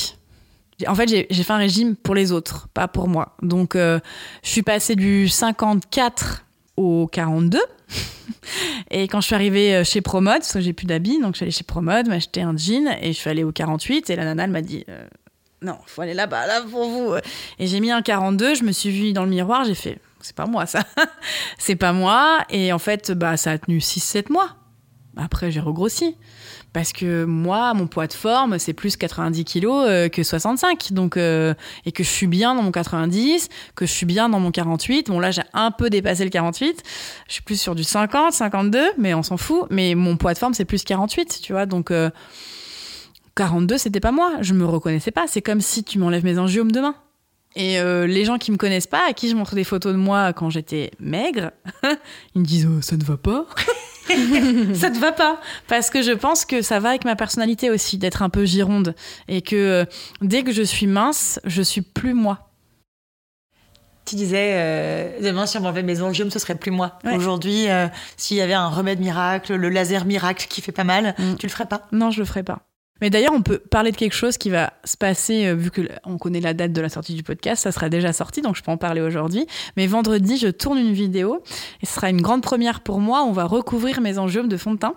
En fait, j'ai fait un régime pour les autres, pas pour moi. Donc, euh, je suis passée du 54 au 42. [LAUGHS] Et quand je suis arrivée euh, chez Promode, parce que j'ai plus d'habits, donc je suis allée chez Promode, m'acheter un jean et je suis allée au 48. Et la nana, elle m'a dit euh, Non, faut aller là-bas, là pour vous. Et j'ai mis un 42, je me suis vue dans le miroir, j'ai fait C'est pas moi ça. [LAUGHS] c'est pas moi. Et en fait, bah, ça a tenu 6-7 mois. Après, j'ai regrossi. Parce que moi, mon poids de forme, c'est plus 90 kilos euh, que 65. Donc, euh, et que je suis bien dans mon 90, que je suis bien dans mon 48. Bon, là, j'ai un peu dépassé le 48. Je suis plus sur du 50, 52, mais on s'en fout. Mais mon poids de forme, c'est plus 48, tu vois. Donc, euh, 42, c'était pas moi. Je me reconnaissais pas. C'est comme si tu m'enlèves mes angiomes demain. Et euh, les gens qui me connaissent pas, à qui je montre des photos de moi quand j'étais maigre, [LAUGHS] ils me disent oh, ça ne va pas. [LAUGHS] [LAUGHS] ça te va pas parce que je pense que ça va avec ma personnalité aussi d'être un peu gironde et que euh, dès que je suis mince, je suis plus moi. Tu disais, euh, demain, si on m'enlevait mes angiomes, ce serait plus moi. Ouais. Aujourd'hui, euh, s'il y avait un remède miracle, le laser miracle qui fait pas mal, Mm. tu le ferais pas? Non, je le ferai pas. Mais d'ailleurs, on peut parler de quelque chose qui va se passer, euh, vu que l- on connaît la date de la sortie du podcast, ça sera déjà sorti, donc je peux en parler aujourd'hui. Mais vendredi, je tourne une vidéo, et ce sera une grande première pour moi. On va recouvrir mes angiomes de fond de teint,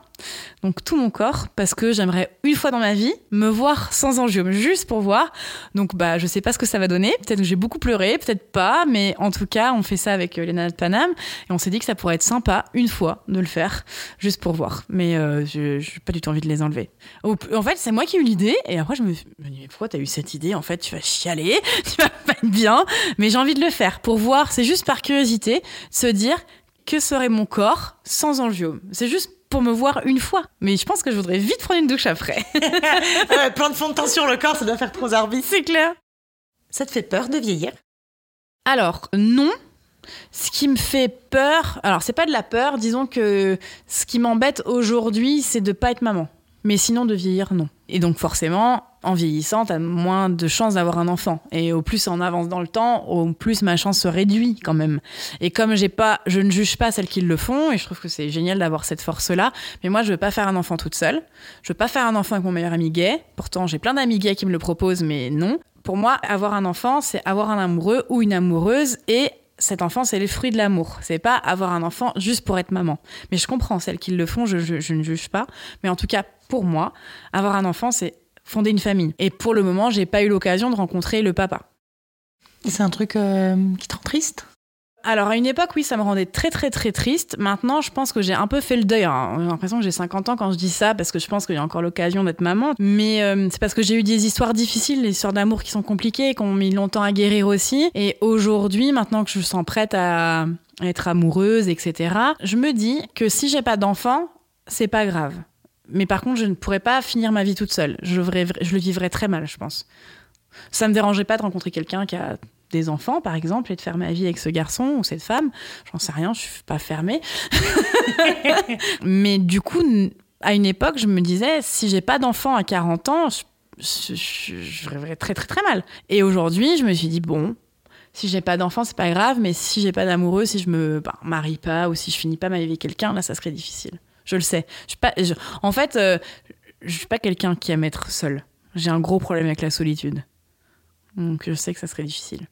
donc tout mon corps, parce que j'aimerais une fois dans ma vie me voir sans angiomes, juste pour voir. Donc bah, je sais pas ce que ça va donner. Peut-être que j'ai beaucoup pleuré, peut-être pas, mais en tout cas, on fait ça avec euh, les nanas de Paname, et on s'est dit que ça pourrait être sympa une fois de le faire, juste pour voir. Mais euh, je n'ai pas du tout envie de les enlever. En fait, c'est moi qui ai eu l'idée, et après, je me suis dit, mais pourquoi t'as eu cette idée En fait, tu vas chialer, [LAUGHS] tu vas pas être bien, mais j'ai envie de le faire pour voir, c'est juste par curiosité, se dire que serait mon corps sans angiomes. C'est juste pour me voir une fois. Mais je pense que je voudrais vite prendre une douche après. [LAUGHS] Euh, Plein de fond de teint sur le corps, ça doit faire trop zarbi. c'est clair. Ça te fait peur de vieillir? Alors, non. Ce qui me fait peur, alors c'est pas de la peur, disons que ce qui m'embête aujourd'hui, c'est de pas être maman. Mais sinon, de vieillir, non. Et donc, forcément, en vieillissant, t'as moins de chances d'avoir un enfant. Et au plus on avance dans le temps, au plus ma chance se réduit quand même. Et comme j'ai pas, je ne juge pas celles qui le font, et je trouve que c'est génial d'avoir cette force-là. Mais moi, je veux pas faire un enfant toute seule. Je veux pas faire un enfant avec mon meilleur ami gay. Pourtant, j'ai plein d'amis gays qui me le proposent, mais non. Pour moi, avoir un enfant, c'est avoir un amoureux ou une amoureuse et cet enfant, c'est les fruits de l'amour. C'est pas avoir un enfant juste pour être maman. Mais je comprends celles qui le font, je ne juge pas. Mais en tout cas, pour moi, avoir un enfant, c'est fonder une famille. Et pour le moment, j'ai pas eu l'occasion de rencontrer le papa. C'est un truc euh, qui te rend triste? Alors à une époque, oui, ça me rendait très très très triste. Maintenant, je pense que j'ai un peu fait le deuil. Hein. J'ai l'impression que j'ai 50 ans quand je dis ça, parce que je pense qu'il y a encore l'occasion d'être maman. Mais euh, c'est parce que j'ai eu des histoires difficiles, des histoires d'amour qui sont compliquées, qui ont mis longtemps à guérir aussi. Et aujourd'hui, maintenant que je sens prête à être amoureuse, etc., je me dis que si j'ai pas d'enfant, c'est pas grave. Mais par contre, je ne pourrais pas finir ma vie toute seule. Je, le vivrais très mal, je pense. Ça me dérangeait pas de rencontrer quelqu'un qui a des enfants, par exemple, et de faire ma vie avec ce garçon ou cette femme. J'en sais rien, je suis pas fermée. [LAUGHS] Mais du coup, à une époque, je me disais, si j'ai pas d'enfant à 40 ans, je, je, rêverais très très très mal. Et aujourd'hui, je me suis dit, bon, si j'ai pas d'enfant, c'est pas grave, mais si j'ai pas d'amoureux, si je me bah, marie pas ou si je finis pas ma vie avec quelqu'un, là, ça serait difficile. Je le sais. Je suis pas, en fait, euh, je suis pas quelqu'un qui aime être seul. J'ai un gros problème avec la solitude. Donc je sais que ça serait difficile.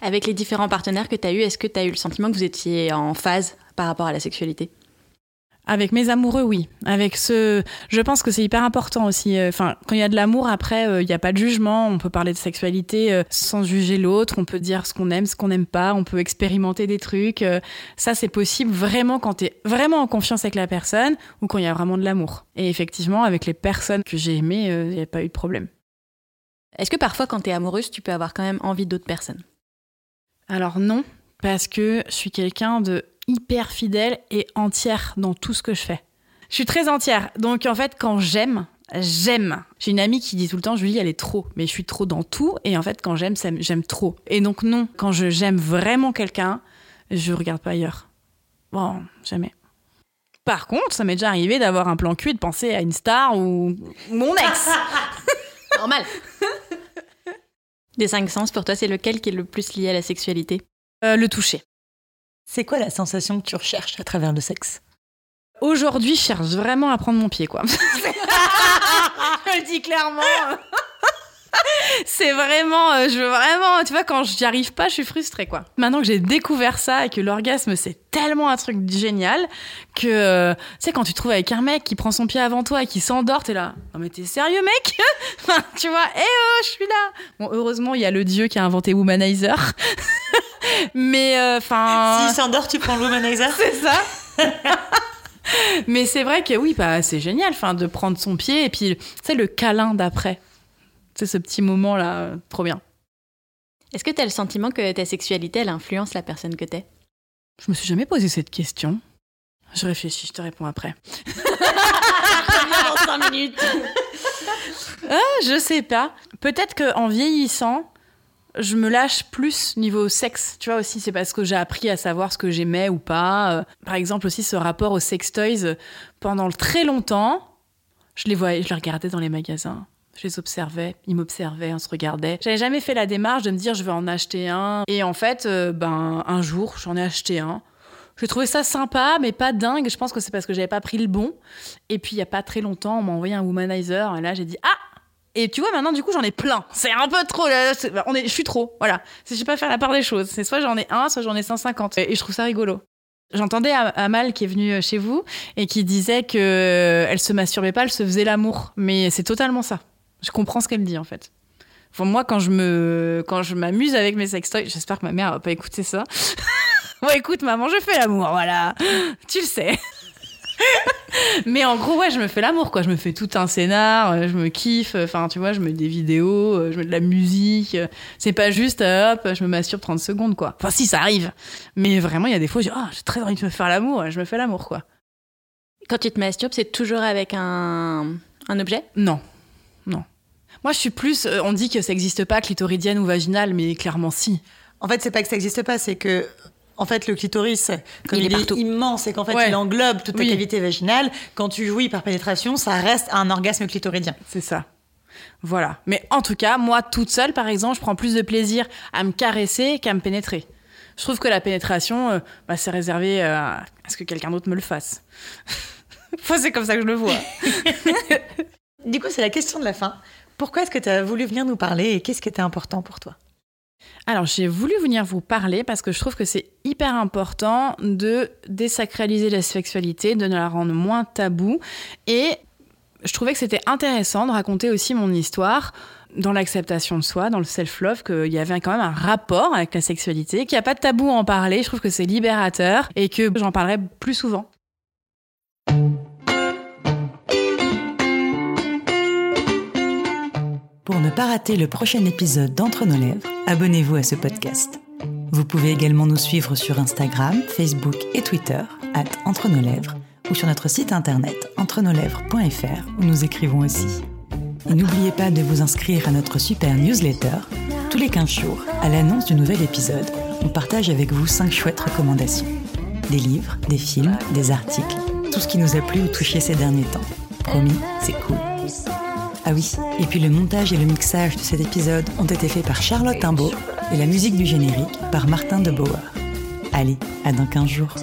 Avec les différents partenaires que tu as eus, est-ce que tu as eu le sentiment que vous étiez en phase par rapport à la sexualité? Avec mes amoureux, oui. Avec ce, je pense que c'est hyper important aussi. Euh, enfin, quand il y a de l'amour, après, euh, il n'y a pas de jugement. On peut parler de sexualité euh, sans juger l'autre. On peut dire ce qu'on aime, ce qu'on n'aime pas. On peut expérimenter des trucs. ça, c'est possible vraiment quand tu es vraiment en confiance avec la personne ou quand il y a vraiment de l'amour. Et effectivement, avec les personnes que j'ai aimées, il n'y a pas eu de problème. Est-ce que parfois, quand tu es amoureuse, tu peux avoir quand même envie d'autres personnes? Alors non, parce que je suis quelqu'un de hyper fidèle et entière dans tout ce que je fais. Je suis très entière. Donc en fait, quand j'aime, j'aime. J'ai une amie qui dit tout le temps, Julie, elle est trop. Mais je suis trop dans tout. Et en fait, quand j'aime, j'aime trop. Et donc non, quand je j'aime vraiment quelqu'un, je regarde pas ailleurs. Bon, jamais. Par contre, ça m'est déjà arrivé d'avoir un plan cul et de penser à une star ou mon ex. [LAUGHS] Normal. [LAUGHS] Des cinq sens, pour toi, c'est lequel qui est le plus lié à la sexualité? Euh, Le toucher. C'est quoi la sensation que tu recherches à travers le sexe? Aujourd'hui, je cherche vraiment à prendre mon pied, quoi. [LAUGHS] je le dis clairement. [LAUGHS] c'est vraiment, euh, je veux vraiment, tu vois, quand j'y arrive pas, je suis frustrée, quoi. Maintenant que j'ai découvert ça et que l'orgasme, c'est tellement un truc génial que, euh, tu sais, quand tu te trouves avec un mec qui prend son pied avant toi et qui s'endort, t'es là, non mais t'es sérieux, mec? [LAUGHS] Tu vois, eh oh, je suis là Bon, heureusement, il y a le dieu qui a inventé Womanizer. [LAUGHS] mais, euh, enfin... S'il s'endort, tu prends le Womanizer? C'est ça mais c'est vrai que oui, bah, c'est génial enfin, de prendre son pied et puis, tu sais, le câlin d'après. C'est ce petit moment-là, euh, trop bien. Est-ce que tu as le sentiment que ta sexualité, elle influence la personne que tu es Je me suis jamais posé cette question. Je réfléchis, je te réponds après. dans 5 minutes. [LAUGHS] ah, je sais pas. Peut-être qu'en vieillissant, je me lâche plus niveau sexe. Tu vois aussi, c'est parce que j'ai appris à savoir ce que j'aimais ou pas. Euh, par exemple aussi ce rapport aux sex toys. Euh, pendant très longtemps, je les voyais, je les regardais dans les magasins. Je les observais, ils m'observaient, on se regardait. J'avais jamais fait la démarche de me dire je vais en acheter un. Et en fait, euh, ben un jour, j'en ai acheté un. J'ai trouvé ça sympa, mais pas dingue. Je pense que c'est parce que j'avais pas pris le bon. Et puis il y a pas très longtemps, on m'a envoyé un womanizer. Et là, j'ai dit ah. Et tu vois, maintenant, du coup, j'en ai plein. C'est un peu trop. on est, je suis trop. Voilà. Je sais pas faire la part des choses. C'est soit j'en ai un, soit j'en ai 150. Et je trouve ça rigolo. J'entendais Amal qui est venue chez vous et qui disait que elle se masturbait pas, elle se faisait l'amour. Mais c'est totalement ça. Je comprends ce qu'elle dit en fait. Enfin, moi, quand je me, quand je m'amuse avec mes sextoys, j'espère que ma mère va pas écouter ça. [LAUGHS] bon, écoute, maman, je fais l'amour, voilà. Tu le sais. [LAUGHS] Mais en gros, ouais, je me fais l'amour, quoi. Je me fais tout un scénar, euh, je me kiffe. Enfin, tu vois, je mets des vidéos, euh, je mets de la musique. C'est pas juste, euh, hop, je me masturbe 30 secondes, quoi. Enfin, si, ça arrive. Mais vraiment, il y a des fois, je dis, oh, j'ai très envie de me faire l'amour, je me fais l'amour, quoi. Quand tu te masturbes, c'est toujours avec un, un objet? Non. Non. Moi, je suis plus. Euh, on dit que ça n'existe pas, clitoridienne ou vaginale, mais clairement, si. En fait, c'est pas que ça n'existe pas, c'est que. En fait, le clitoris, comme il, est, immense et qu'en fait, il englobe toute ta cavité vaginale, quand tu jouis par pénétration, ça reste un orgasme clitoridien. C'est ça. Voilà. Mais en tout cas, moi, toute seule, par exemple, je prends plus de plaisir à me caresser qu'à me pénétrer. Je trouve que la pénétration, euh, bah, c'est réservé euh, à ce que quelqu'un d'autre me le fasse. [LAUGHS] c'est comme ça que je le vois. [LAUGHS] Du coup, c'est la question de la fin. Pourquoi est-ce que tu as voulu venir nous parler et qu'est-ce qui était important pour toi? Alors, j'ai voulu venir vous parler parce que je trouve que c'est hyper important de désacraliser la sexualité, de la rendre moins tabou et je trouvais que c'était intéressant de raconter aussi mon histoire dans l'acceptation de soi, dans le self-love, qu'il y avait quand même un rapport avec la sexualité, qu'il n'y a pas de tabou à en parler. Je trouve que c'est libérateur et que j'en parlerai plus souvent. Pour ne pas rater le prochain épisode d'Entre nos lèvres, abonnez-vous à ce podcast. Vous pouvez également nous suivre sur Instagram, Facebook et Twitter, at Entre nos lèvres, ou sur notre site internet entrenoslèvres.fr où nous écrivons aussi. Et n'oubliez pas de vous inscrire à notre super newsletter. Tous les 15 jours, à l'annonce du nouvel épisode, on partage avec vous 5 chouettes recommandations. Des livres, des films, des articles, tout ce qui nous a plu ou touché ces derniers temps. Promis, c'est cool. Ah oui, et puis le montage et le mixage de cet épisode ont été faits par Charlotte Imbeau et la musique du générique par Martin de Bauer. Allez, à dans 15 jours.